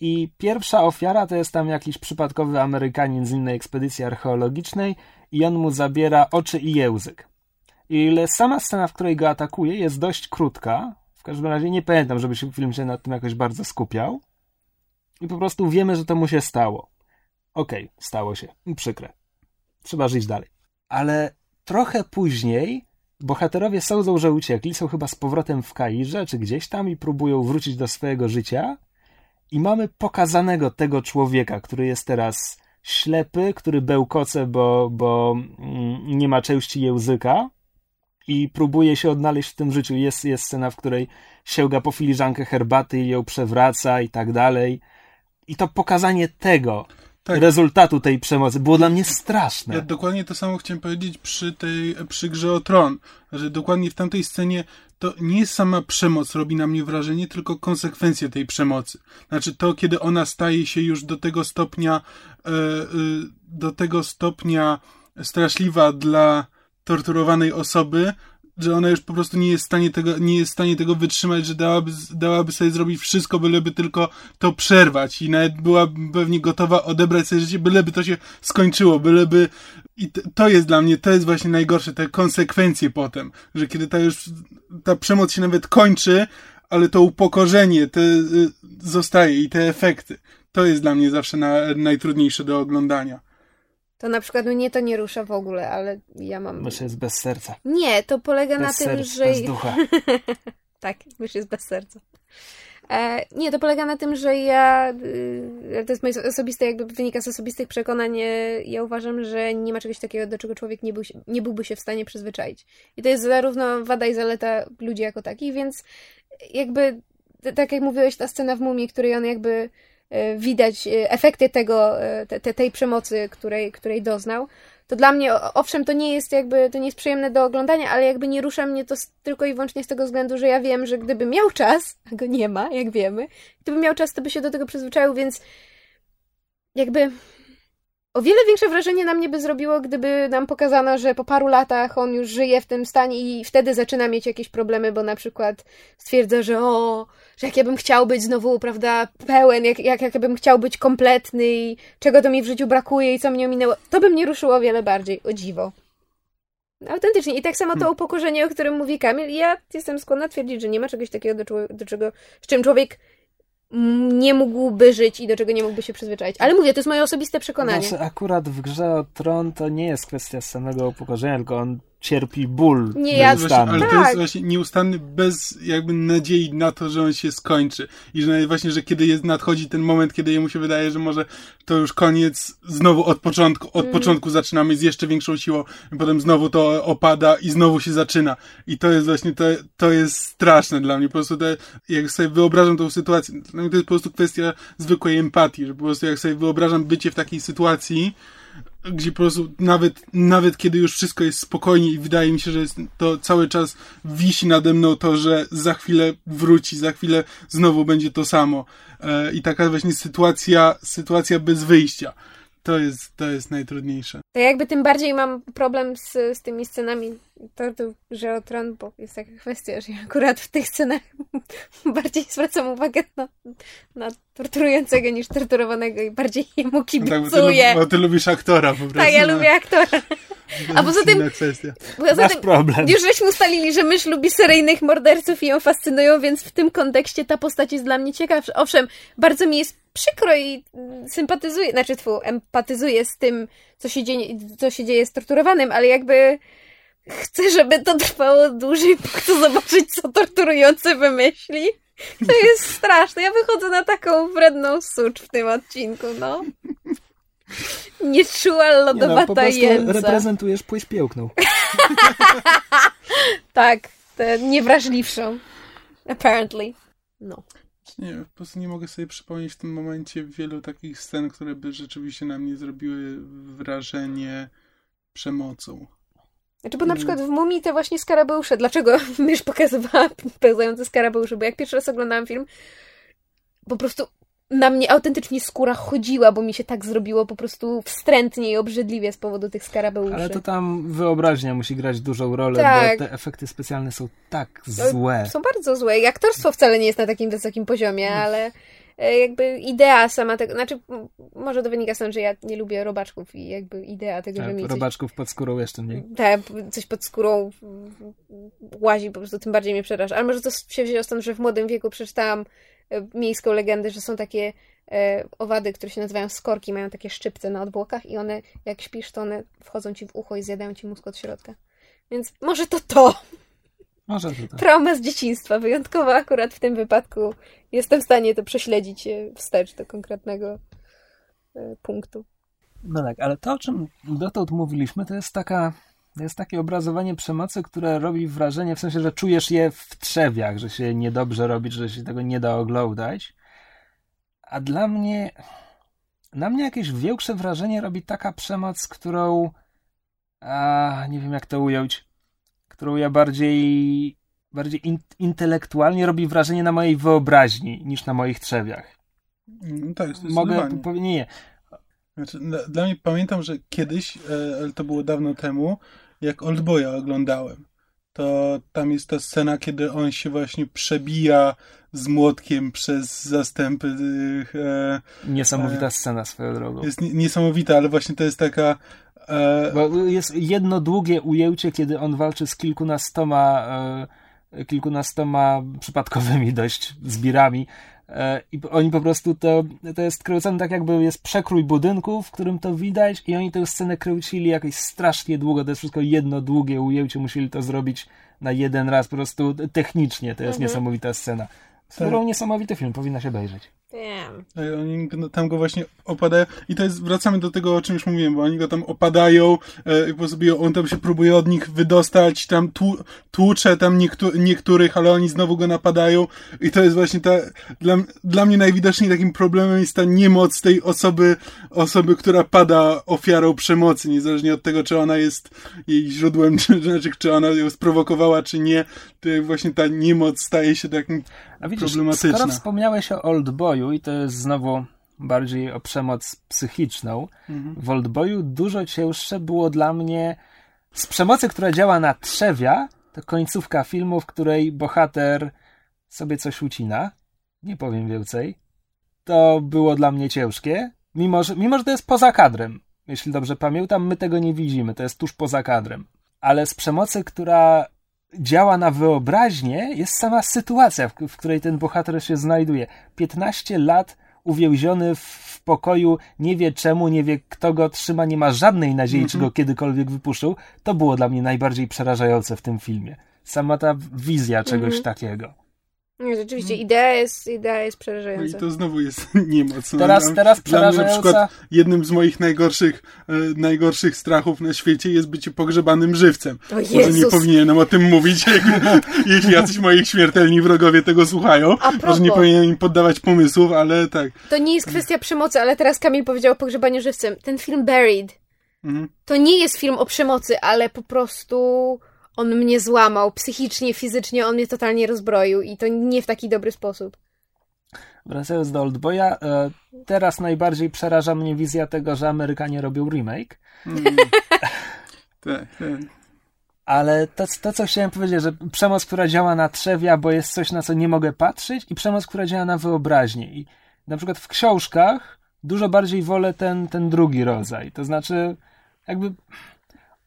i pierwsza ofiara to jest tam jakiś przypadkowy Amerykanin z innej ekspedycji archeologicznej i on mu zabiera oczy i język. Ile sama scena, w której go atakuje, jest dość krótka. W każdym razie nie pamiętam, żeby się film się nad tym jakoś bardzo skupiał. I po prostu wiemy, że to mu się stało. Okej, okay, stało się. Przykre. Trzeba żyć dalej. Ale trochę później bohaterowie sądzą, że uciekli, są chyba z powrotem w Kairze, czy gdzieś tam i próbują wrócić do swojego życia. I mamy pokazanego tego człowieka, który jest teraz ślepy, który bełkoce, bo, bo mm, nie ma części języka i próbuje się odnaleźć w tym życiu. Jest, jest scena, w której sięga po filiżankę herbaty i ją przewraca i tak dalej. I to pokazanie tego, tak. rezultatu tej przemocy było dla mnie straszne. Ja dokładnie to samo chciałem powiedzieć przy tej, przy grze o tron, że dokładnie w tamtej scenie to nie sama przemoc robi na mnie wrażenie, tylko konsekwencje tej przemocy. Znaczy to, kiedy ona staje się już do tego stopnia, e, e, do tego stopnia straszliwa dla torturowanej osoby, że ona już po prostu nie jest w stanie tego, nie jest w stanie tego wytrzymać, że dałaby, dałaby sobie zrobić wszystko, byleby tylko to przerwać i nawet była pewnie gotowa odebrać sobie życie, byleby to się skończyło, byleby i to jest dla mnie, to jest właśnie najgorsze, te konsekwencje potem, że kiedy ta już, ta przemoc się nawet kończy, ale to upokorzenie te, y, zostaje i te efekty. To jest dla mnie zawsze na, najtrudniejsze do oglądania. To na przykład mnie to nie rusza w ogóle, ale ja mam. Mysz jest bez serca. Nie, to polega bez na tym, serc, że. Bez ducha. tak, mysz jest bez serca. E, nie, to polega na tym, że ja. Y, to jest moje osobiste, jakby wynika z osobistych przekonań. Ja uważam, że nie ma czegoś takiego, do czego człowiek nie, był, nie byłby się w stanie przyzwyczaić. I to jest zarówno wada i zaleta ludzi jako takich, więc jakby. Tak jak mówiłeś, ta scena w mumii, której on jakby E, widać e, efekty tego, e, te, tej przemocy, której, której doznał, to dla mnie, owszem, to nie jest jakby, to nie jest przyjemne do oglądania, ale jakby nie rusza mnie to tylko i wyłącznie z tego względu, że ja wiem, że gdyby miał czas, a go nie ma, jak wiemy, gdyby miał czas, to by się do tego przyzwyczaił, więc jakby o wiele większe wrażenie na mnie by zrobiło, gdyby nam pokazano, że po paru latach on już żyje w tym stanie i wtedy zaczyna mieć jakieś problemy, bo na przykład stwierdza, że o, że jak ja bym chciał być znowu, prawda, pełen, jak, jak, jak ja bym chciał być kompletny i czego to mi w życiu brakuje i co mnie ominęło, to by mnie ruszyło o wiele bardziej, o dziwo. Autentycznie. I tak samo to hmm. upokorzenie, o którym mówi Kamil. Ja jestem skłonna twierdzić, że nie ma czegoś takiego, do, do czego, z czym człowiek nie mógłby żyć i do czego nie mógłby się przyzwyczaić. Ale mówię, to jest moje osobiste przekonanie. Znaczy, akurat w grze o tron to nie jest kwestia samego upokorzenia, tylko on cierpi ból. Nie, ja właśnie, Ale tak. to jest właśnie nieustanny bez jakby nadziei na to, że on się skończy. I że właśnie, że kiedy jest, nadchodzi ten moment, kiedy jemu się wydaje, że może to już koniec, znowu od początku, od mm. początku zaczynamy z jeszcze większą siłą, i potem znowu to opada i znowu się zaczyna. I to jest właśnie, to, to jest straszne dla mnie. Po prostu to, jak sobie wyobrażam tą sytuację, dla mnie to jest po prostu kwestia zwykłej empatii, że po prostu jak sobie wyobrażam bycie w takiej sytuacji, gdzie po prostu nawet, nawet kiedy już wszystko jest spokojnie i wydaje mi się, że to cały czas wisi nade mną to, że za chwilę wróci, za chwilę znowu będzie to samo. E, I taka właśnie sytuacja, sytuacja bez wyjścia to jest, to jest najtrudniejsze. To jakby tym bardziej mam problem z, z tymi scenami tortu, że o tron, bo jest taka kwestia, że ja akurat w tych scenach bardziej zwracam uwagę na, na torturującego niż torturowanego i bardziej jemu kibicuję. No tak, bo, ty, bo ty lubisz aktora po prostu. Tak, ja no. lubię aktora. A poza tym, poza tym problem. już żeśmy ustalili, że mysz lubi seryjnych morderców i ją fascynują, więc w tym kontekście ta postać jest dla mnie ciekawsza. Owszem, bardzo mi jest przykro i sympatyzuję, znaczy tfu, empatyzuję z tym, co się, dzieje, co się dzieje z torturowanym, ale jakby chcę, żeby to trwało dłużej, bo chcę zobaczyć, co torturujący wymyśli. To jest straszne. Ja wychodzę na taką wredną sucz w tym odcinku, no. Nieczuła lodowata nie no, po reprezentujesz płyś piękną. tak, tę niewrażliwszą. Apparently. No. Nie, po prostu nie mogę sobie przypomnieć w tym momencie wielu takich scen, które by rzeczywiście na mnie zrobiły wrażenie przemocą. Znaczy, bo na przykład w Mumii te właśnie skarabeusze, dlaczego mysz pokazywała pełzające skarabeusze? Bo jak pierwszy raz oglądałam film, po prostu na mnie autentycznie skóra chodziła, bo mi się tak zrobiło po prostu wstrętnie i obrzydliwie z powodu tych skarabeuszy. Ale to tam wyobraźnia musi grać dużą rolę, tak. bo te efekty specjalne są tak złe. Są bardzo złe i aktorstwo wcale nie jest na takim wysokim poziomie, ale jakby idea sama tego, znaczy może to wynika stąd, że ja nie lubię robaczków i jakby idea tego, tak, że mi robaczków coś, pod skórą jeszcze mniej. Tak, coś pod skórą łazi, po prostu tym bardziej mnie przeraża. Ale może to się wzięło stąd, że w młodym wieku przeczytałam miejską legendę, że są takie e, owady, które się nazywają skorki, mają takie szczypce na odbłokach i one, jak śpisz, to one wchodzą ci w ucho i zjadają ci mózg od środka. Więc może to to. Może to tak. Trauma z dzieciństwa, wyjątkowa akurat w tym wypadku. Jestem w stanie to prześledzić e, wstecz do konkretnego e, punktu. No tak, ale to, o czym dotąd mówiliśmy, to jest taka. To jest takie obrazowanie przemocy, które robi wrażenie, w sensie, że czujesz je w trzewiach, że się niedobrze robić, że się tego nie da oglądać. A dla mnie. Na mnie jakieś większe wrażenie robi taka przemoc, którą. A, nie wiem jak to ująć. Którą ja bardziej. bardziej in, intelektualnie robi wrażenie na mojej wyobraźni niż na moich trzewiach. No tak, Mogę powiedzieć. Nie. Znaczy, dla, dla mnie pamiętam, że kiedyś, e, ale to było dawno temu, jak Oldboya oglądałem, to tam jest ta scena, kiedy on się właśnie przebija z młotkiem przez zastępy tych, e, Niesamowita scena swoją drogą. jest nie- niesamowita, ale właśnie to jest taka e, Bo jest jedno długie ujęcie, kiedy on walczy z kilkunastoma, e, kilkunastoma przypadkowymi dość zbirami. E, I oni po prostu to, to jest kręcone tak, jakby jest przekrój budynku, w którym to widać, i oni tę scenę kręcili jakieś strasznie długo. To jest wszystko jedno długie ujęcie, musieli to zrobić na jeden raz, po prostu technicznie. To jest Mhm. niesamowita scena. Z którą niesamowity film, powinna się obejrzeć. Wiem. Oni go- tam go właśnie opadają i to jest, wracamy do tego, o czym już mówiłem, bo oni go tam opadają e, i po sobie on tam się próbuje od nich wydostać, tam tłu, tłucze tam niektó- niektórych, ale oni znowu go napadają i to jest właśnie ta, dla, dla mnie najwidoczniej takim problemem jest ta niemoc tej osoby, osoby, która pada ofiarą przemocy, niezależnie od tego, czy ona jest jej źródłem, czy, znaczy, czy ona ją sprowokowała, czy nie, to właśnie ta niemoc staje się takim A widzisz, problematyczna. skoro wspomniałeś o Oldboyu i to jest znowu bardziej o przemoc psychiczną, w Oldboyu dużo cięższe było dla mnie z przemocy, która działa na trzewia, to końcówka filmu, w której bohater sobie coś ucina. Nie powiem więcej. To było dla mnie ciężkie, mimo że, mimo że to jest poza kadrem. Jeśli dobrze pamiętam, my tego nie widzimy, to jest tuż poza kadrem. Ale z przemocy, która działa na wyobraźnię, jest sama sytuacja, w, której ten bohater się znajduje. 15 lat uwięziony w, pokoju, nie wie czemu, nie wie kto go trzyma, nie ma żadnej nadziei, czy go kiedykolwiek wypuszczą. To było dla mnie najbardziej przerażające w tym filmie. Sama ta wizja czegoś Mhm. takiego. Nie, rzeczywiście, idea jest, idea jest No i przerażająca. to znowu jest niemoc. Teraz, teraz Dla mnie na przerażająca... przykład jednym z moich najgorszych, e, najgorszych strachów na świecie jest bycie pogrzebanym żywcem. O Może nie Jezus! powinienem o tym mówić, jak, jeśli jacyś moi śmiertelni wrogowie tego słuchają. A Może nie powinienem im poddawać pomysłów, ale tak. To nie jest kwestia przemocy, ale teraz Kamil powiedział o pogrzebaniu żywcem. Ten film Buried Mhm. to nie jest film o przemocy, ale po prostu on mnie złamał psychicznie, fizycznie, on mnie totalnie rozbroił i to nie w taki dobry sposób. Wracając do Oldboya, e, teraz najbardziej przeraża mnie wizja tego, że Amerykanie robią remake. Mm. tak, tak. Ale to, to, co chciałem powiedzieć, że przemoc, która działa na trzewia, bo jest coś, na co nie mogę patrzeć, i przemoc, która działa na wyobraźnię. I na przykład w książkach dużo bardziej wolę ten, ten drugi rodzaj. To znaczy, jakby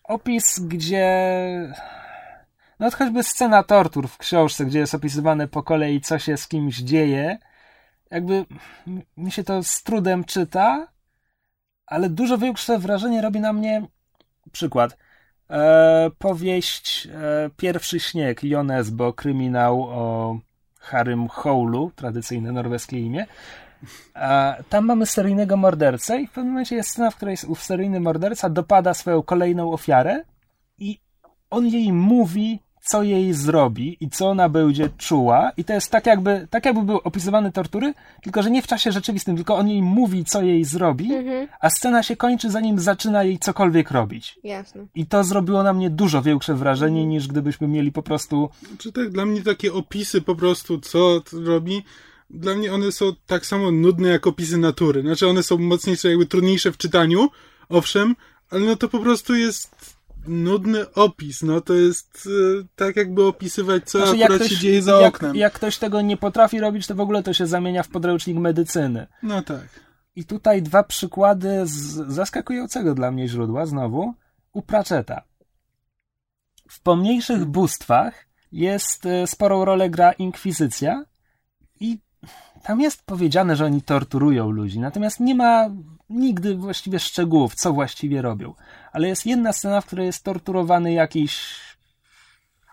opis, gdzie. No, choćby scena tortur w książce, gdzie jest opisywane po kolei, co się z kimś dzieje, jakby mi się to z trudem czyta, ale dużo większe wrażenie robi na mnie przykład. E, powieść e, Pierwszy śnieg Jonesbo, kryminał o Harrym Howlu, tradycyjne norweskie imię. E, tam mamy seryjnego mordercę i w pewnym momencie jest scena, w której seryjny morderca dopada swoją kolejną ofiarę i on jej mówi, co jej zrobi i co ona będzie czuła i to jest tak jakby, tak jakby były opisywane tortury, tylko że nie w czasie rzeczywistym, tylko on jej mówi, co jej zrobi, Mhm, a scena się kończy, zanim zaczyna jej cokolwiek robić. jasne. I to zrobiło na mnie dużo większe wrażenie, niż gdybyśmy mieli po prostu. Czy tak dla mnie takie opisy po prostu, co robi, dla mnie one są tak samo nudne jak opisy natury. Znaczy one są mocniejsze, jakby trudniejsze w czytaniu, owszem, ale no to po prostu jest nudny opis. No to jest e, tak jakby opisywać, co Znaczy, akurat się dzieje za jak, oknem. jak ktoś tego nie potrafi robić, to w ogóle to się zamienia w podręcznik medycyny. No tak. I tutaj dwa przykłady z zaskakującego dla mnie źródła, znowu, u Pratchetta. W pomniejszych bóstwach jest e, sporą rolę gra inkwizycja i tam jest powiedziane, że oni torturują ludzi, natomiast nie ma nigdy właściwie szczegółów, co właściwie robią. Ale jest jedna scena, w której jest torturowany jakiś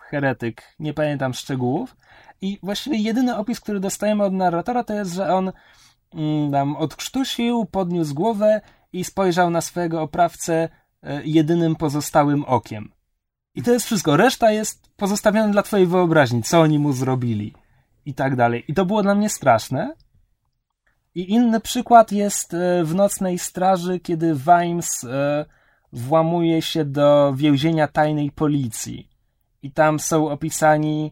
heretyk, nie pamiętam szczegółów. I właściwie jedyny opis, który dostajemy od narratora, to jest, że on mm, tam odkrztusił, podniósł głowę i spojrzał na swojego oprawcę e, jedynym pozostałym okiem. I to jest wszystko. Reszta jest pozostawiona dla twojej wyobraźni, co oni mu zrobili i tak dalej. I to było dla mnie straszne. I inny przykład jest e, w Nocnej Straży, kiedy Vimes e, włamuje się do więzienia tajnej policji. I tam są opisani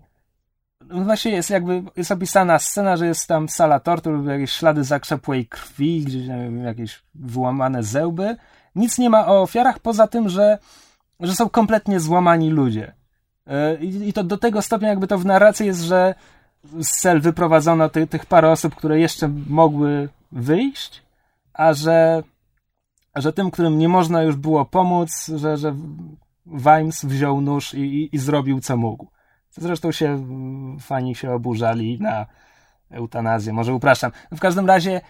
no właśnie jest jakby, jest opisana scena, że jest tam sala tortur, jakieś ślady zakrzepłej krwi, gdzieś jakieś wyłamane zęby. Nic nie ma o ofiarach, poza tym, że, że są kompletnie złamani ludzie. E, I, I to do tego stopnia jakby to w narracji jest, że z cel wyprowadzono ty, tych parę osób, które jeszcze mogły wyjść, a że, że tym, którym nie można już było pomóc, że, że Vimes wziął nóż i, i, i zrobił co mógł. Zresztą się fani się oburzali na eutanazję, może upraszczam. W każdym razie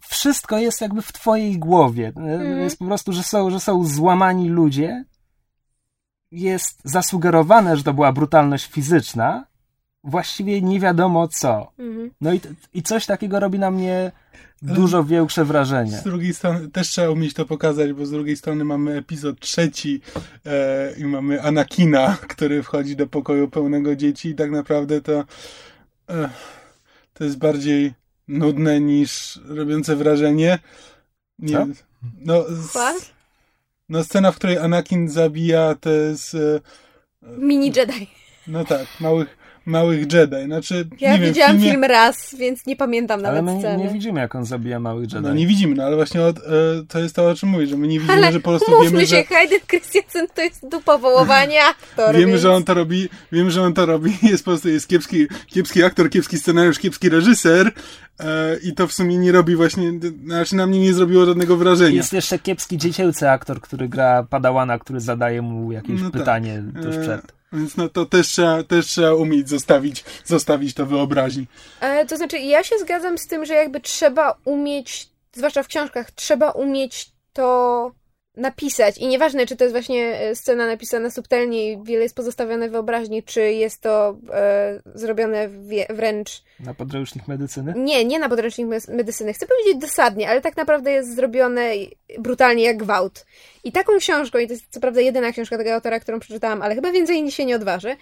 wszystko jest jakby w twojej głowie. Mm. Jest po prostu, że są, że są złamani ludzie. Jest zasugerowane, że to była brutalność fizyczna. Właściwie nie wiadomo co. Mm. No i, i coś takiego robi na mnie dużo większe wrażenie. Z drugiej strony też trzeba umieć to pokazać, bo z drugiej strony mamy epizod trzeci e, i mamy Anakina, który wchodzi do pokoju pełnego dzieci i tak naprawdę to e, to jest bardziej nudne niż robiące wrażenie. Nie, Co? No, z, no scena, w której Anakin zabija te z... E, Mini Jedi. No tak, małych małych Jedi. Znaczy, ja nie widziałam wiem, filmie... film raz, więc nie pamiętam nawet ale my sceny. nie widzimy, jak on zabija małych Jedi. No nie widzimy, no ale właśnie od, e, to jest to, o czym mówisz, że my nie widzimy, ale że po prostu wiemy, się, że... Hayden Christensen to jest dupa wołowania aktor, Wiemy, więc... że on to robi, wiemy, że on to robi, jest po prostu jest kiepski, kiepski aktor, kiepski scenariusz, kiepski reżyser e, i to w sumie nie robi właśnie, znaczy na mnie nie zrobiło żadnego wrażenia. Jest jeszcze kiepski dziecięcy aktor, który gra Padawana, który zadaje mu jakieś no tak. pytanie tak. tuż przed. Więc no to też trzeba, też trzeba umieć zostawić, zostawić to wyobraźni. E, to znaczy, ja się zgadzam z tym, że jakby trzeba umieć, zwłaszcza w książkach, trzeba umieć to napisać. I nieważne, czy to jest właśnie e, scena napisana subtelnie i wiele jest pozostawione wyobraźni, czy jest to e, zrobione wie, wręcz. Na podręcznik medycyny? Nie, nie na podręcznik medycyny. Chcę powiedzieć dosadnie, ale tak naprawdę jest zrobione brutalnie jak gwałt. I taką książką, i to jest co prawda jedyna książka tego autora, którą przeczytałam, ale chyba więcej się nie odważy.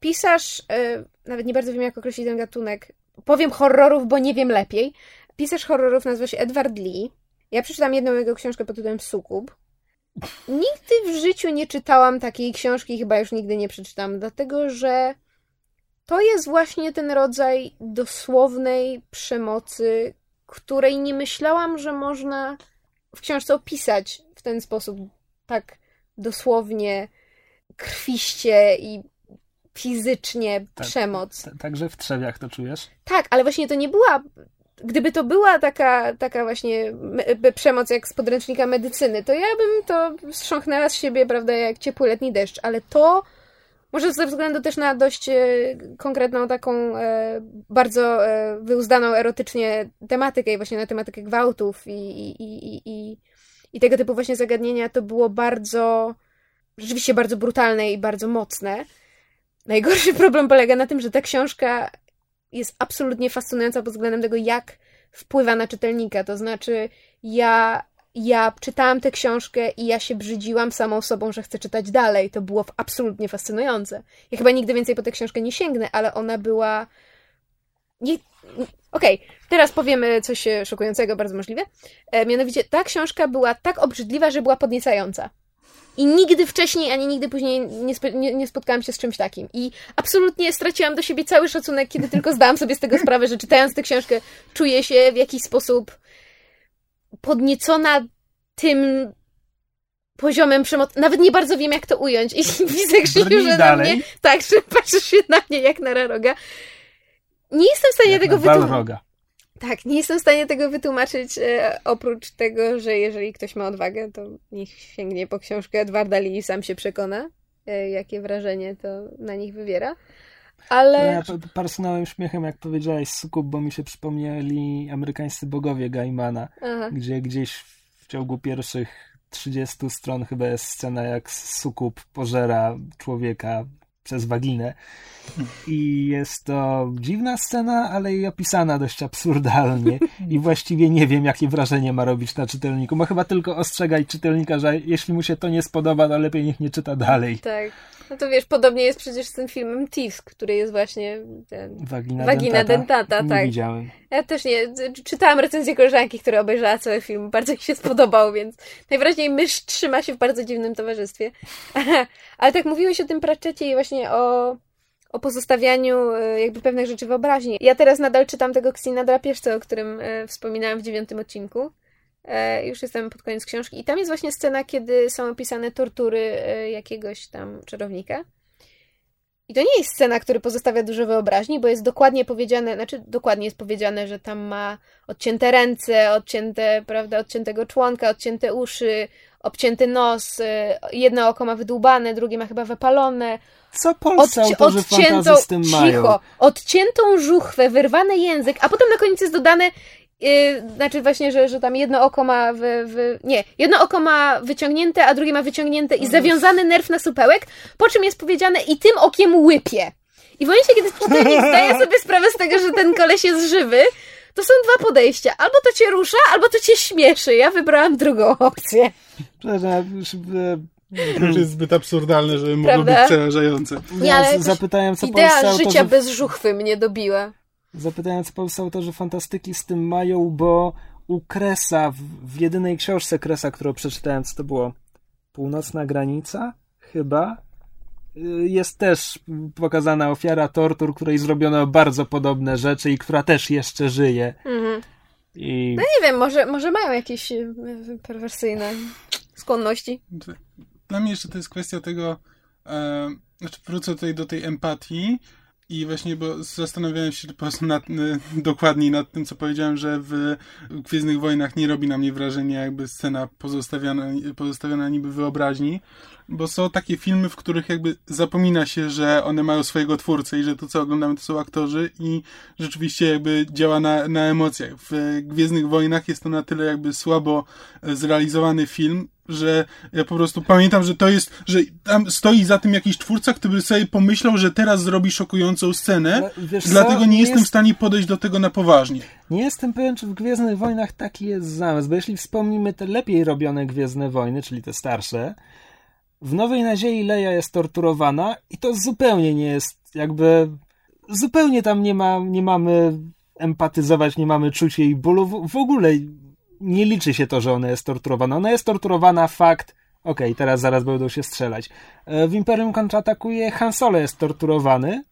Pisarz, e, nawet nie bardzo wiem, jak określić ten gatunek. Powiem horrorów, bo nie wiem lepiej. Pisarz horrorów nazywa się Edward Lee ja przeczytam jedną jego książkę pod tytułem Sukub. Nigdy w życiu nie czytałam takiej książki, chyba już nigdy nie przeczytam, dlatego że to jest właśnie ten rodzaj dosłownej przemocy, której nie myślałam, że można w książce opisać w ten sposób tak dosłownie, krwiście i fizycznie tak, przemoc. Także w trzewiach to czujesz? Tak, ale właśnie to nie była gdyby to była taka, taka właśnie przemoc jak z podręcznika medycyny, to ja bym to strząknęła z siebie, prawda, jak ciepły letni deszcz, ale to może ze względu też na dość e, konkretną taką e, bardzo e, wyuzdaną erotycznie tematykę i właśnie na tematykę gwałtów i, i, i, i, i tego typu właśnie zagadnienia, to było bardzo rzeczywiście bardzo brutalne i bardzo mocne. Najgorszy problem polega na tym, że ta książka jest absolutnie fascynująca pod względem tego, jak wpływa na czytelnika. To znaczy, ja, ja czytałam tę książkę i ja się brzydziłam samą sobą, że chcę czytać dalej. To było absolutnie fascynujące. Ja chyba nigdy więcej po tę książkę nie sięgnę, ale ona była. Nie... Okej, okay, teraz powiemy coś szokującego, bardzo możliwe. E, mianowicie ta książka była tak obrzydliwa, że była podniecająca. I nigdy wcześniej, ani nigdy później nie, nie, nie, spotkałam się z czymś takim. I absolutnie straciłam do siebie cały szacunek, kiedy tylko zdałam sobie z tego sprawę, że czytając tę książkę czuję się w jakiś sposób podniecona tym poziomem przemocy. Nawet nie bardzo wiem, jak to ująć. I widzę Krzysiu, że na mnie... Tak, że patrzysz się na mnie jak na raroga. Nie jestem w stanie jak tego wytłumaczyć. Tak, nie jestem w stanie tego wytłumaczyć, e, oprócz tego, że jeżeli ktoś ma odwagę, to niech sięgnie po książkę Edwarda Lee i sam się przekona, e, jakie wrażenie to na nich wywiera. Ale... No ja parsknąłem śmiechem, jak powiedziałeś sukub, bo mi się przypomnieli amerykańscy bogowie Gaimana, Aha. gdzie gdzieś w ciągu pierwszych 30 stron chyba jest scena, jak sukub pożera człowieka przez waginę. I jest to dziwna scena, ale i opisana dość absurdalnie. I właściwie nie wiem, jakie wrażenie ma robić na czytelniku. Ma chyba tylko ostrzegać czytelnika, że jeśli mu się to nie spodoba, to lepiej niech nie czyta dalej. Tak. No to wiesz, podobnie jest przecież z tym filmem Thieves, który jest właśnie ten... Wagina, Wagina dentata. dentata, nie tak. widziałem. Ja też nie. Czytałam recenzję koleżanki, która obejrzała cały film. Bardzo mi się spodobał, więc najwyraźniej mysz trzyma się w bardzo dziwnym towarzystwie. Ale tak mówiłeś o tym Pratchettie i właśnie o, o pozostawianiu e, jakby pewnych rzeczy wyobraźni. Ja teraz nadal czytam tego Ksina Drapieżca, o którym e, wspominałam w dziewiątym odcinku. E, Już jestem pod koniec książki. I tam jest właśnie scena, kiedy są opisane tortury e, jakiegoś tam czarownika. I to nie jest scena, która pozostawia dużo wyobraźni, bo jest dokładnie powiedziane, znaczy dokładnie jest powiedziane, że tam ma odcięte ręce, odcięte, prawda, odciętego członka, odcięte uszy, obcięty nos, y, jedno oko ma wydłubane, drugie ma chyba wypalone, Co polscy Odci- autorzy fantazy z tym mają? cicho, odciętą żuchwę, wyrwany język, a potem na koniec jest dodane, yy, znaczy właśnie, że, że tam jedno oko ma wy, wy, nie, jedno oko ma wyciągnięte, a drugie ma wyciągnięte i zawiązany nerw na supełek, po czym jest powiedziane i tym okiem łypie. I w momencie, kiedy czytelnik zdaje sobie sprawę z tego, że ten koleś jest żywy, to są dwa podejścia. Albo to cię rusza, albo to cię śmieszy. Ja wybrałam drugą opcję. Przepraszam, już, e, To już jest zbyt absurdalne, żeby mogło Prawda? być przerażające. Ja zapytałem, co Idea życia bez żuchwy mnie dobiła. Zapytałem, co polscy autorzy fantastyki z tym mają, bo u Kresa, w, w jedynej książce Kresa, którą przeczytałem, co to było? Północna granica? Chyba? Y, Jest też pokazana ofiara tortur, której zrobiono bardzo podobne rzeczy i która też jeszcze żyje. Mhm. I No nie wiem, może, może mają jakieś e, perwersyjne skłonności. Dla mnie jeszcze to jest kwestia tego, e, znaczy wrócę tutaj do tej empatii i właśnie, bo zastanawiałem się po prostu nad, y, dokładniej nad tym, co powiedziałem, że w Gwiezdnych Wojnach nie robi na mnie wrażenia jakby scena pozostawiona, pozostawiona niby wyobraźni, bo są takie filmy, w których jakby zapomina się, że one mają swojego twórcę i że to, co oglądamy, to są aktorzy i rzeczywiście jakby działa na, na emocjach. W Gwiezdnych Wojnach jest to na tyle jakby słabo e, zrealizowany film, że ja po prostu pamiętam, że to jest, że tam stoi za tym jakiś twórca, który sobie pomyślał, że teraz zrobi szokującą scenę, co, dlatego nie nie jestem jest- w stanie podejść do tego na poważnie. nie jestem pewien, czy w Gwiezdnych Wojnach taki jest zamysł, bo jeśli wspomnimy te lepiej robione Gwiezdne Wojny, czyli te starsze, w Nowej Nadziei Leia jest torturowana i to zupełnie nie jest jakby... Zupełnie tam nie, ma, nie mamy empatyzować, nie mamy czuć jej bólu. W, w ogóle nie liczy się to, że ona jest torturowana. Ona jest torturowana, fakt. Okej, teraz zaraz będą się strzelać. E, W Imperium kontratakuje Han Solo jest torturowany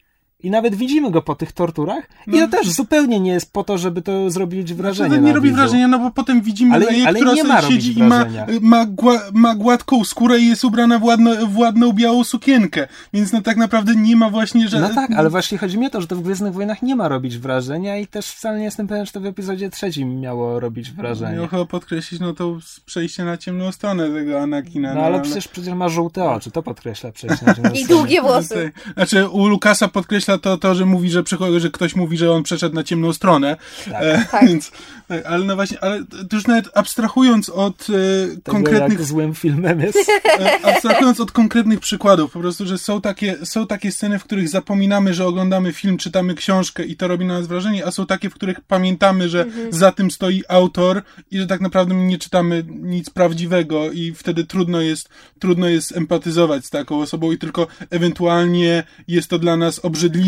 i nawet widzimy go po tych torturach i to też zupełnie nie jest po to, żeby to zrobić wrażenie No. to nie na robi widzu. wrażenia, no bo potem widzimy Ale- Leję, ale która nie ma robić siedzi i ma, wrażenia. ma, gła, ma gładką skórę i jest ubrana w, ładno, w ładną białą sukienkę, więc no tak naprawdę nie ma właśnie, że... No tak, ale właśnie chodzi mi o to, że to w Gwiezdnych Wojnach nie ma robić wrażenia i też wcale nie jestem pewien, czy to w epizodzie trzecim miało robić wrażenie. Miał chyba podkreślić, no to przejście na ciemną stronę tego Anakina. No ale przecież, przecież ma żółte oczy, to podkreśla przejście na I długie włosy. Znaczy, u Lukasa podkreśla to, to że mówi, że, przychodzi, że ktoś mówi, że on przeszedł na ciemną stronę. E, Tak. Więc, tak, ale no właśnie, ale to już nawet abstrahując od e, konkretnych jak złym filmem jest. E, abstrahując od konkretnych przykładów, po prostu, że są takie, są takie sceny, w których zapominamy, że oglądamy film, czytamy książkę i to robi na nas wrażenie, a są takie, w których pamiętamy, że za tym stoi autor i że tak naprawdę nie czytamy nic prawdziwego i wtedy trudno jest, trudno jest empatyzować z taką osobą i tylko ewentualnie jest to dla nas obrzydliwe,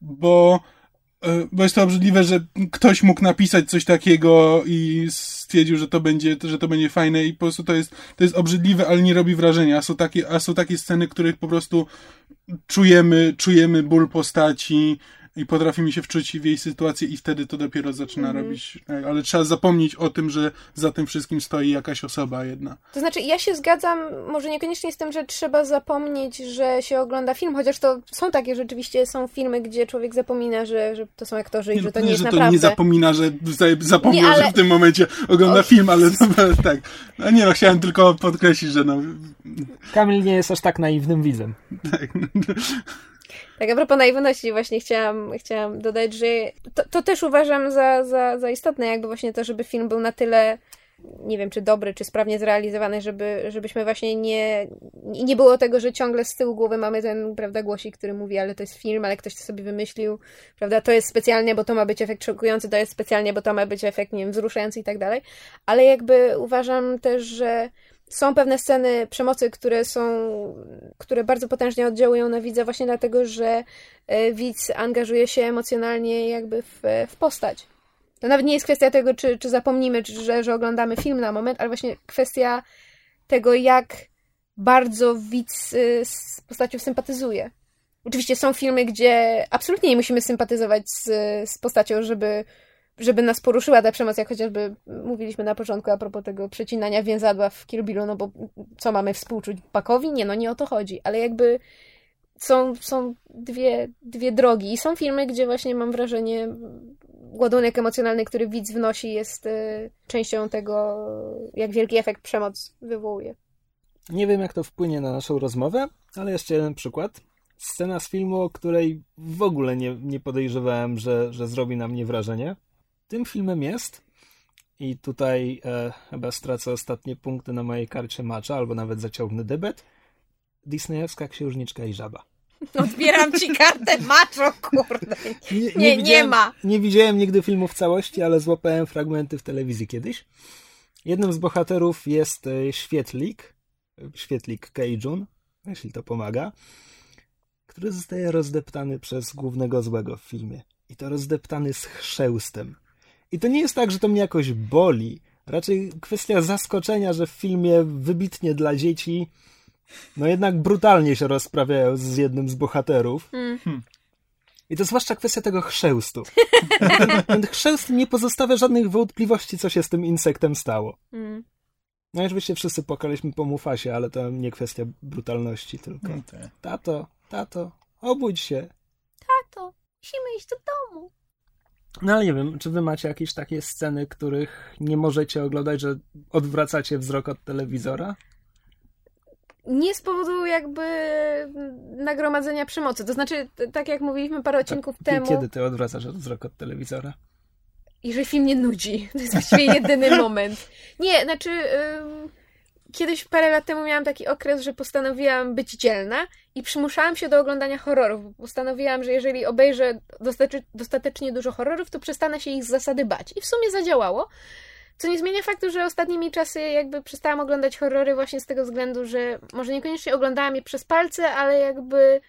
bo e, bo jest to obrzydliwe, że ktoś mógł napisać coś takiego i stwierdził, że to będzie, że to będzie fajne i po prostu to jest, to jest obrzydliwe, ale nie robi wrażenia. A są takie, a są takie sceny, których po prostu czujemy, czujemy ból postaci i potrafimy się wczuć w jej sytuację i wtedy to dopiero zaczyna robić. e, Ale trzeba zapomnieć o tym, że za tym wszystkim stoi jakaś osoba jedna. To znaczy, ja się zgadzam, może niekoniecznie z tym, że trzeba zapomnieć, że się ogląda film, chociaż to są takie rzeczywiście, są filmy, gdzie człowiek zapomina, że, że to są aktorzy i że to nie jest że to naprawdę. nie zapomina, że za- zapomniał, Nie, ale- że w tym momencie ogląda O. film, ale no, tak. No nie no, chciałem tylko podkreślić, że no, Kamil nie jest aż tak naiwnym widzem. tak. Tak, a propos naiwności właśnie chciałam, chciałam dodać, że to, to też uważam za, za, za istotne, jakby właśnie to, żeby film był na tyle nie wiem, czy dobry, czy sprawnie zrealizowany, żeby, żebyśmy właśnie nie, nie było tego, że ciągle z tyłu głowy mamy ten, prawda, głosik, który mówi, ale to jest film, ale ktoś to sobie wymyślił, prawda, to jest specjalnie, bo to ma być efekt szokujący, to jest specjalnie, bo to ma być efekt, nie wiem, wzruszający i tak dalej, ale jakby uważam też, że są pewne sceny przemocy, które są, które bardzo potężnie oddziałują na widza właśnie dlatego, że e, widz angażuje się emocjonalnie jakby w, w postać. To nawet nie jest kwestia tego, czy, czy zapomnimy, czy, że, że oglądamy film na moment, ale właśnie kwestia tego, jak bardzo widz y, z postacią sympatyzuje. Oczywiście są filmy, gdzie absolutnie nie musimy sympatyzować z, z postacią, żeby żeby nas poruszyła ta przemoc, jak chociażby mówiliśmy na początku a propos tego przecinania więzadła w Kill Billu, no bo co mamy współczuć Pakowi? Nie, no nie o to chodzi, ale jakby są, są dwie, dwie drogi i są filmy, gdzie właśnie mam wrażenie ładunek emocjonalny, który widz wnosi jest y, częścią tego, jak wielki efekt przemoc wywołuje. Nie wiem, jak to wpłynie na naszą rozmowę, ale jeszcze jeden przykład. Scena z filmu, o której w ogóle nie, nie podejrzewałem, że, że zrobi na mnie wrażenie tym filmem jest, i tutaj e, chyba stracę ostatnie punkty na mojej karcie macza, albo nawet zaciągnę debet, Disneyowska księżniczka i żaba. Odbieram ci kartę maczo, kurde. Nie, nie, nie, nie ma. Nie widziałem nigdy filmu w całości, ale złapałem fragmenty w telewizji kiedyś. Jednym z bohaterów jest e, świetlik, świetlik Keijun, jeśli to pomaga, który zostaje rozdeptany przez głównego złego w filmie. I to rozdeptany z chrzęstem. I to nie jest tak, że to mnie jakoś boli. Raczej kwestia zaskoczenia, że w filmie wybitnie dla dzieci no jednak brutalnie się rozprawiają z jednym z bohaterów. Mm. I to zwłaszcza kwestia tego chrzęstu. Ten, ten chrzęst nie pozostawia żadnych wątpliwości, co się z tym insektem stało. Mm. No i oczywiście wszyscy płakaliśmy po Mufasie, ale to nie kwestia brutalności tylko. No tato, tato, obudź się. Tato, musimy iść do domu. No ale nie wiem, czy wy macie jakieś takie sceny, których nie możecie oglądać, że odwracacie wzrok od telewizora? Nie z powodu jakby nagromadzenia przemocy. To znaczy, tak jak mówiliśmy parę odcinków Ta, temu. Kiedy ty odwracasz wzrok od telewizora? Jeżeli film nie nudzi. To jest właściwie jedyny moment. Nie, znaczy. Kiedyś parę lat temu miałam taki okres, że postanowiłam być dzielna i przymuszałam się do oglądania horrorów. Postanowiłam, że jeżeli obejrzę dostatecznie dużo horrorów, to przestanę się ich z zasady bać. I w sumie zadziałało. Co nie zmienia faktu, że ostatnimi czasy jakby przestałam oglądać horrory właśnie z tego względu, że może niekoniecznie oglądałam je przez palce, ale jakby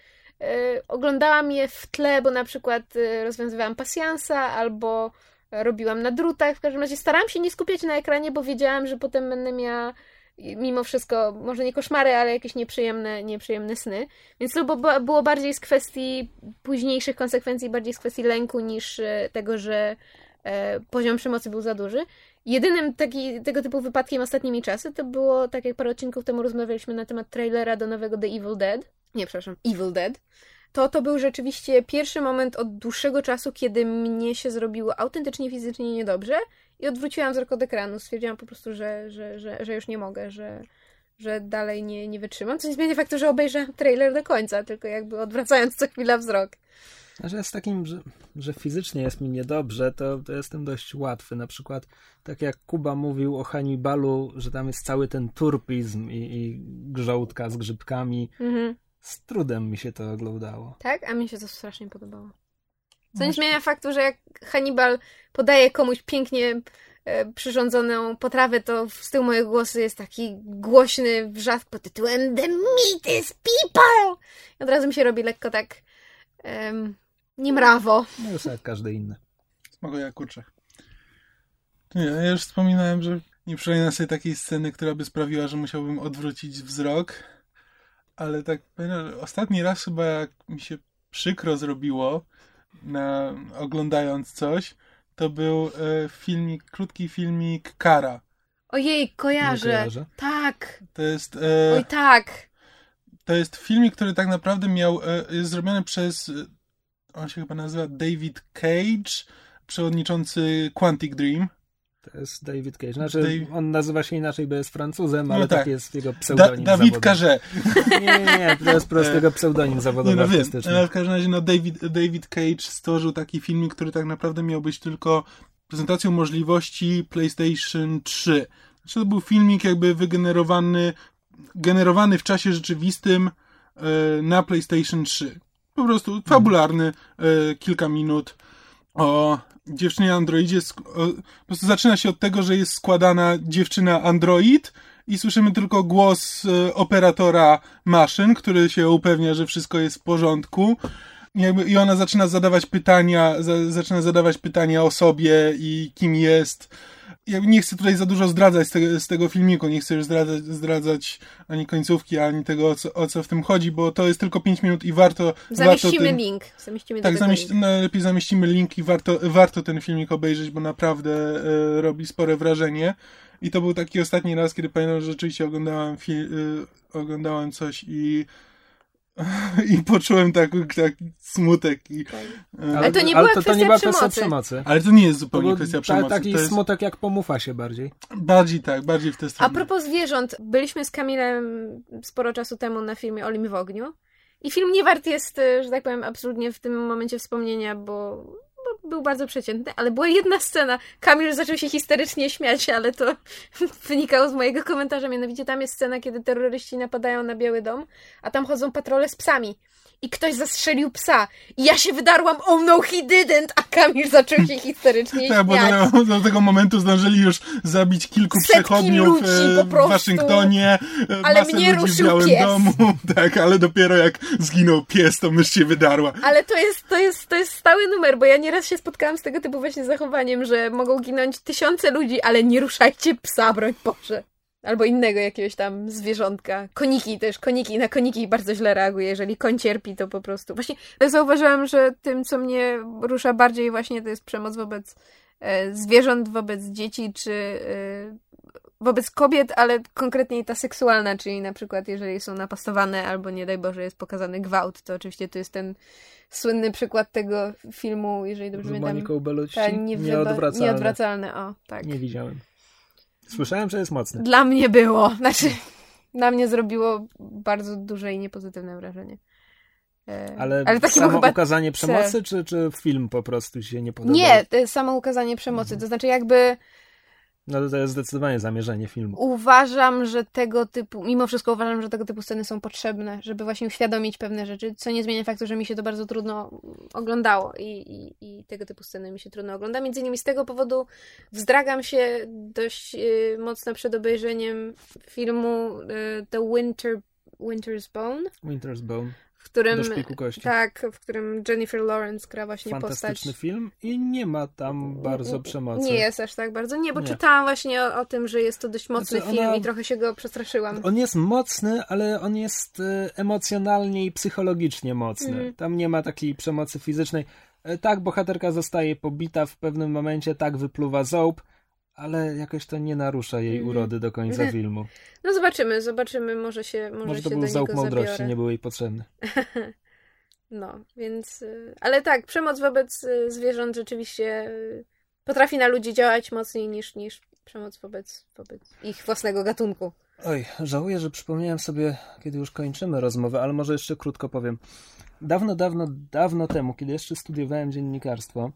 e, oglądałam je w tle, bo na przykład e, rozwiązywałam pasjansa albo robiłam na drutach. W każdym razie starałam się nie skupiać na ekranie, bo wiedziałam, że potem będę miała mimo wszystko, może nie koszmary, ale jakieś nieprzyjemne, nieprzyjemne sny. Więc to było bardziej z kwestii późniejszych konsekwencji, bardziej z kwestii lęku niż e, tego, że e, poziom przemocy był za duży. Jedynym taki, tego typu wypadkiem ostatnimi czasy to było, tak jak parę odcinków temu rozmawialiśmy na temat trailera do nowego The Evil Dead. Nie, przepraszam, Evil Dead. To to był rzeczywiście pierwszy moment od dłuższego czasu, kiedy mnie się zrobiło autentycznie fizycznie niedobrze i odwróciłam wzrok od ekranu. Stwierdziłam po prostu, że, że, że, że już nie mogę, że, że dalej nie, nie wytrzymam. Co nie zmienia faktu, że obejrzę trailer do końca, tylko jakby odwracając co chwila wzrok. Że z takim, że, że fizycznie jest mi niedobrze, to, to jestem dość łatwy. Na przykład, tak jak Kuba mówił o Hannibalu, że tam jest cały ten turpizm i, i grządka z grzybkami. Mhm. Z trudem mi się to oglądało. Tak? A mi się to strasznie podobało. Co nie zmienia faktu, że jak Hannibal podaje komuś pięknie e, przyrządzoną potrawę, to z tyłu mojego głosu jest taki głośny wrzask pod tytułem The meat is people! I od razu mi się robi lekko tak um, niemrawo. No już jak każdy inny. Smago jak kurczak. Nie, ja już wspominałem, że nie przypominam sobie takiej sceny, która by sprawiła, że musiałbym odwrócić wzrok, ale tak ostatni raz chyba jak mi się przykro zrobiło, na, oglądając coś, to był e, filmik, krótki filmik Kara. Ojej, kojarzę. kojarzę. Tak. To jest. E, Oj, tak. To jest filmik, który tak naprawdę miał. E, jest zrobiony przez. On się chyba nazywa David Cage, przewodniczący Quantic Dream. To jest David Cage. Znaczy, Dave... on nazywa się inaczej, bo jest Francuzem, ale no tak. tak jest jego pseudonim da Dawid Carze. Nie, nie, nie, to jest po prostu jego pseudonim zawodowy nie, no artystyczny. Ale w każdym razie no, David, David Cage stworzył taki filmik, który tak naprawdę miał być tylko prezentacją możliwości PlayStation 3. Znaczy to był filmik jakby wygenerowany generowany w czasie rzeczywistym e, na PlayStation 3. Po prostu fabularny, e, kilka minut o dziewczynie androidzie. Po prostu zaczyna się od tego, że jest składana dziewczyna android i słyszymy tylko głos e, operatora maszyn, który się upewnia, że wszystko jest w porządku. I ona zaczyna zadawać pytania, zaczyna zadawać pytania o sobie i kim jest ja nie chcę tutaj za dużo zdradzać z tego, z tego filmiku, nie chcę już zdradzać, zdradzać ani końcówki, ani tego, o co, o co w tym chodzi, bo to jest tylko 5 minut i warto... Zamieścimy warto ten, link. Zamieścimy tak, zamieści, najlepiej zamieścimy link i warto, warto ten filmik obejrzeć, bo naprawdę e, robi spore wrażenie. I to był taki ostatni raz, kiedy pamiętam, że rzeczywiście oglądałem, fil, e, oglądałem coś i I poczułem taki, taki smutek. I, tak. E, ale to nie była ale to, to nie była kwestia przemocy. Ale to nie jest zupełnie kwestia przemocy. Taki to jest... smutek jak po Mufasie bardziej. Bardziej tak, bardziej w tę stronę. A propos zwierząt, byliśmy z Kamilem sporo czasu temu na filmie Olim w ogniu. I film nie wart jest, e, że tak powiem, absolutnie w tym momencie wspomnienia, bo był bardzo przeciętny, ale była jedna scena. Kamil zaczął się histerycznie śmiać, ale to wynikało z mojego komentarza. Mianowicie tam jest scena, kiedy terroryści napadają na Biały Dom, a tam chodzą patrole z psami i ktoś zastrzelił psa. I ja się wydarłam, oh no he didn't, a Kamil zaczął się histerycznie tak, śmiać. bo do, do, tego momentu zdążyli już zabić kilku Setki przechodniów e, w Waszyngtonie, e, ale mnie ludzi w Białym pies. Domu. Tak, ale dopiero jak zginął pies, to mysz się wydarła. Ale to jest, to jest, to jest stały numer, bo ja nieraz się spotkałam z tego typu właśnie zachowaniem, że mogą ginąć tysiące ludzi, ale nie ruszajcie psa, broń Boże. Albo innego jakiegoś tam zwierzątka. Koniki też, koniki. Na koniki bardzo źle reaguje. Jeżeli koń cierpi, to po prostu... Właśnie zauważyłam, że tym, co mnie rusza bardziej właśnie, to jest przemoc wobec e, zwierząt, wobec dzieci, czy e, wobec kobiet, ale konkretnie ta seksualna, czyli na przykład jeżeli są napastowane, albo nie daj Boże jest pokazany gwałt, to oczywiście to jest ten słynny przykład tego filmu, jeżeli dobrze pamiętam. Nieodwracalne. Nieodwracalne, o, tak. Nie widziałem. Słyszałem, że jest mocny. Dla mnie było. Znaczy, na mnie zrobiło bardzo duże i niepozytywne wrażenie. E, ale, ale samo chyba... ukazanie przemocy, czy, czy film po prostu się nie podobał? Nie, samo ukazanie przemocy. Mhm. To znaczy jakby no to jest zdecydowanie zamierzenie filmu. Uważam, że tego typu, mimo wszystko uważam, że tego typu sceny są potrzebne, żeby właśnie uświadomić pewne rzeczy, co nie zmienia faktu, że mi się to bardzo trudno oglądało i, i, i tego typu sceny mi się trudno ogląda. Między innymi z tego powodu wzdragam się dość y, mocno przed obejrzeniem filmu y, The Winter, Winter's Bone. Winter's Bone którym, do szpiku kości. Tak, w którym Jennifer Lawrence gra właśnie Fantastyczny postać. Fantastyczny film i nie ma tam bardzo przemocy. Nie jest aż tak bardzo. Nie, bo nie. czytałam właśnie o, o, tym, że jest to dość mocny znaczy film i trochę się go przestraszyłam. On jest mocny, ale on jest e, emocjonalnie i psychologicznie mocny. Mm. Tam nie ma takiej przemocy fizycznej. E, tak, bohaterka zostaje pobita w pewnym momencie, tak wypluwa ząb, ale jakoś to nie narusza jej mhm. urody do końca filmu. No zobaczymy, zobaczymy, może się Może, może to się był załóg mądrości, nie był jej potrzebny. no, więc... Y, ale tak, przemoc wobec y, zwierząt rzeczywiście y, potrafi na ludzi działać mocniej niż, niż przemoc wobec, wobec ich własnego gatunku. Oj, żałuję, że przypomniałem sobie, kiedy już kończymy rozmowę, ale może jeszcze krótko powiem. Dawno, dawno, dawno temu, kiedy jeszcze studiowałem dziennikarstwo,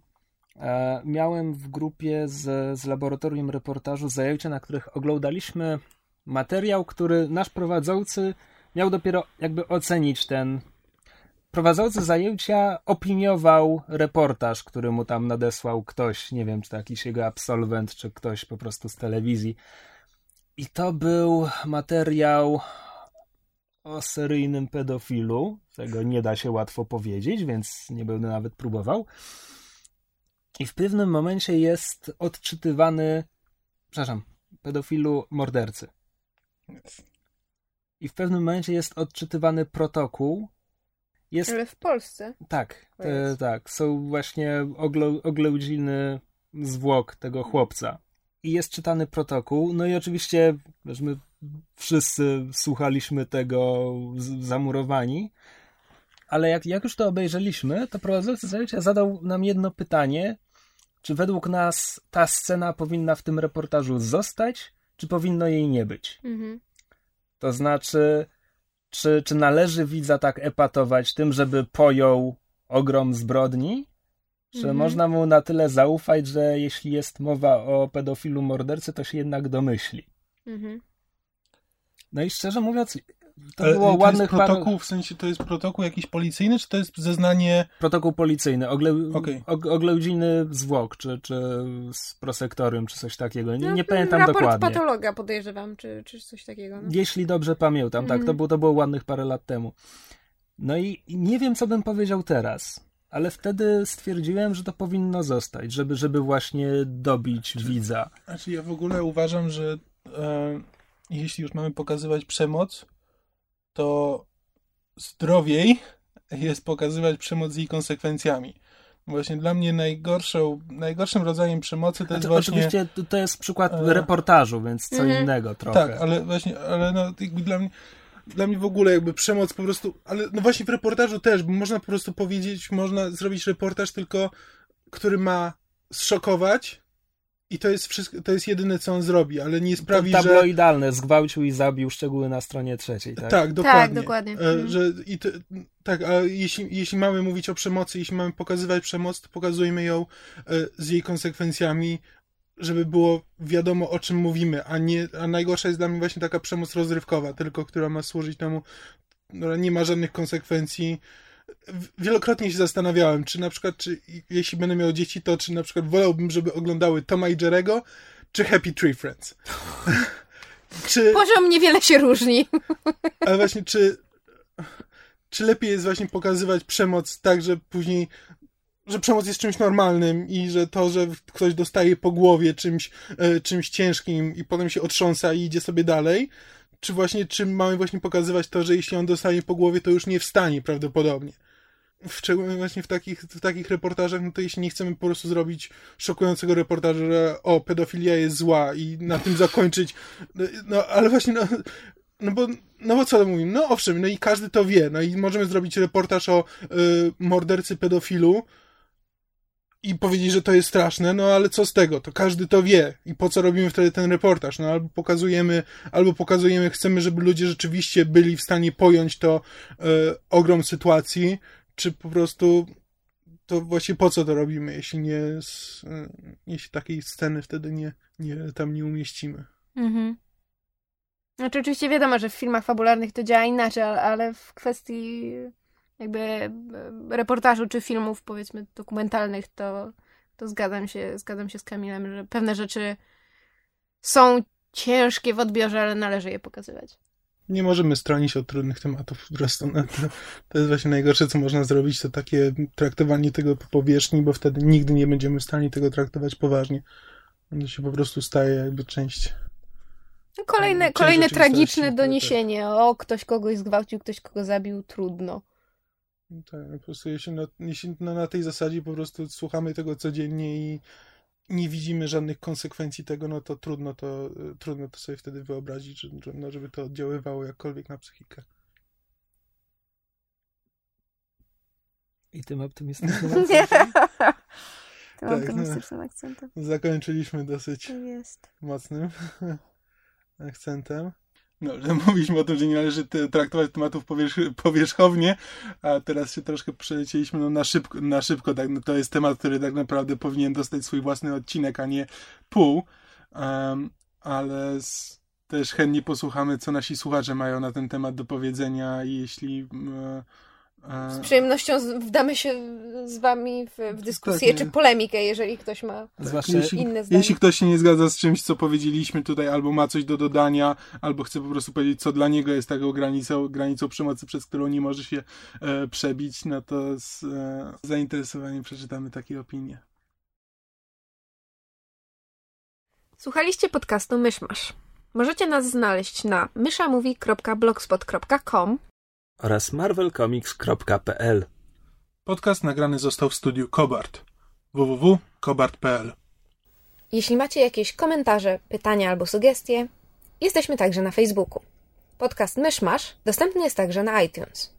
miałem w grupie z, z laboratorium reportażu zajęcia, na których oglądaliśmy materiał, który nasz prowadzący miał dopiero jakby ocenić ten. Prowadzący zajęcia opiniował reportaż, który mu tam nadesłał ktoś, nie wiem, czy to jakiś jego absolwent, czy ktoś po prostu z telewizji. I to był materiał o seryjnym pedofilu. Tego nie da się łatwo powiedzieć, więc nie będę nawet próbował. I w pewnym momencie jest odczytywany, przepraszam, pedofilu mordercy. I w pewnym momencie jest odczytywany protokół. Jest... Ale w Polsce? Tak, te, tak. Są właśnie oględziny zwłok tego chłopca. I jest czytany protokół. No i oczywiście, wiesz, my wszyscy słuchaliśmy tego zamurowani. Ale jak, jak już to obejrzeliśmy, to prowadzący zajęcia zadał nam jedno pytanie, czy według nas ta scena powinna w tym reportażu zostać, czy powinno jej nie być? Mhm. To znaczy, czy, czy należy widza tak epatować tym, żeby pojął ogrom zbrodni, Że Mhm. można mu na tyle zaufać, że jeśli jest mowa o pedofilu mordercy, to się jednak domyśli. Mhm. No i szczerze mówiąc, to Ale było to ładnych jest protokół, w sensie to jest protokół jakiś policyjny, czy to jest zeznanie... protokół policyjny, ogle, og, oględziny zwłok, czy, czy z prosektorium, czy coś takiego. Nie, No, nie pamiętam raport dokładnie. patologa podejrzewam, czy, czy coś takiego. No. Jeśli dobrze pamiętam, tak, to Mhm. było, to było ładnych parę lat temu. No i nie wiem, co bym powiedział teraz, ale wtedy stwierdziłem, że to powinno zostać, żeby, żeby właśnie dobić widza. Znaczy ja w ogóle uważam, że e, jeśli już mamy pokazywać przemoc, to zdrowiej jest pokazywać przemoc z jej konsekwencjami. Właśnie dla mnie najgorszą, najgorszym rodzajem przemocy to jest właśnie... Oczywiście to- to jest przykład E, reportażu, więc co Mhm. innego trochę. Tak, ale właśnie, ale no jakby dla mnie, dla mnie w ogóle jakby przemoc po prostu, ale no właśnie w reportażu też, bo można po prostu powiedzieć, można zrobić reportaż tylko, który ma zszokować i to jest wszystko, to jest jedyne co on zrobi, ale nie sprawi, to że... tabloidalne, zgwałcił i zabił szczegóły na stronie trzeciej, tak? Tak, dokładnie. dokładnie. E, Mhm. Że, i to, tak, a jeśli, jeśli mamy mówić o przemocy, jeśli mamy pokazywać przemoc, to pokazujmy ją e, z jej konsekwencjami, żeby było wiadomo o czym mówimy, a nie, a najgorsza jest dla mnie właśnie taka przemoc rozrywkowa, tylko która ma służyć temu, która nie ma żadnych konsekwencji. Wielokrotnie się zastanawiałem, czy na przykład, czy jeśli będę miał dzieci, to czy na przykład wolałbym, żeby oglądały Toma i Jerego, czy Happy Tree Friends. czy, Poziom niewiele się różni. ale właśnie, czy, czy lepiej jest właśnie pokazywać przemoc tak, że później, że przemoc jest czymś normalnym i że to, że ktoś dostaje po głowie czymś, e, czymś ciężkim i potem się otrząsa i idzie sobie dalej, czy właśnie, czy mamy właśnie pokazywać to, że jeśli on dostanie po głowie, to już nie wstanie prawdopodobnie. Szczególnie właśnie w takich, w takich reportażach, no to jeśli nie chcemy po prostu zrobić szokującego reportażu, że o, pedofilia jest zła i na tym zakończyć, no, no ale właśnie, no, no bo, no bo co mówimy? No owszem, no i każdy to wie, no i możemy zrobić reportaż o y, mordercy pedofilu i powiedzieć, że to jest straszne, no ale co z tego? To każdy to wie. I po co robimy wtedy ten reportaż? No albo pokazujemy, albo pokazujemy, chcemy, żeby ludzie rzeczywiście byli w stanie pojąć to y, ogrom sytuacji, czy po prostu to właśnie po co to robimy, jeśli nie, y, jeśli takiej sceny wtedy nie, nie tam nie umieścimy. Mhm. Znaczy oczywiście wiadomo, że w filmach fabularnych to działa inaczej, ale w kwestii jakby e, reportażu czy filmów powiedzmy dokumentalnych to, to zgadzam się, zgadzam się z Kamilem, że pewne rzeczy są ciężkie w odbiorze, ale należy je pokazywać. nie możemy stronić od trudnych tematów po prostu. To, to jest właśnie najgorsze, co można zrobić, to takie traktowanie tego po powierzchni, bo wtedy nigdy nie będziemy w stanie tego traktować poważnie. To się po prostu staje jakby część. No, kolejne kolejne tragiczne doniesienie. O, ktoś kogoś zgwałcił, ktoś kogo zabił, trudno. Tak, po prostu jeśli, na, jeśli no, na tej zasadzie po prostu słuchamy tego codziennie i nie widzimy żadnych konsekwencji tego, no to trudno to, y, trudno to sobie wtedy wyobrazić, że, że, no, żeby to oddziaływało jakkolwiek na psychikę. I tym optymistycznym akcentem Tym Tak, optymistycznym akcentem. Zakończyliśmy dosyć To jest. mocnym akcentem. No, że mówiliśmy o tym, że nie należy traktować tematów powierzch powierzchownie, a teraz się troszkę przelecieliśmy no, na szybko, na szybko tak, no, to jest temat, który tak naprawdę powinien dostać swój własny odcinek, a nie pół, um, ale z, też chętnie posłuchamy, co nasi słuchacze mają na ten temat do powiedzenia i jeśli e, Z e, przyjemnością wdamy się z wami w, w dyskusję Tak, czy polemikę, jeżeli ktoś ma Zwłaszcza jeśli, inne zdanie. jeśli ktoś się nie zgadza z czymś, co powiedzieliśmy tutaj, albo ma coś do dodania, albo chce po prostu powiedzieć, co dla niego jest taką granicą, granicą przemocy, przez którą nie może się e, przebić, no to z e, zainteresowaniem przeczytamy takie opinie. Słuchaliście podcastu Myszmasz. Możecie nas znaleźć na myszamovie.blogspot.com oraz marvelcomics.pl. Podcast nagrany został w studiu Kobart www.kobart.pl Jeśli macie jakieś komentarze, pytania albo sugestie, jesteśmy także na Facebooku. Podcast Myszmasz dostępny jest także na iTunes.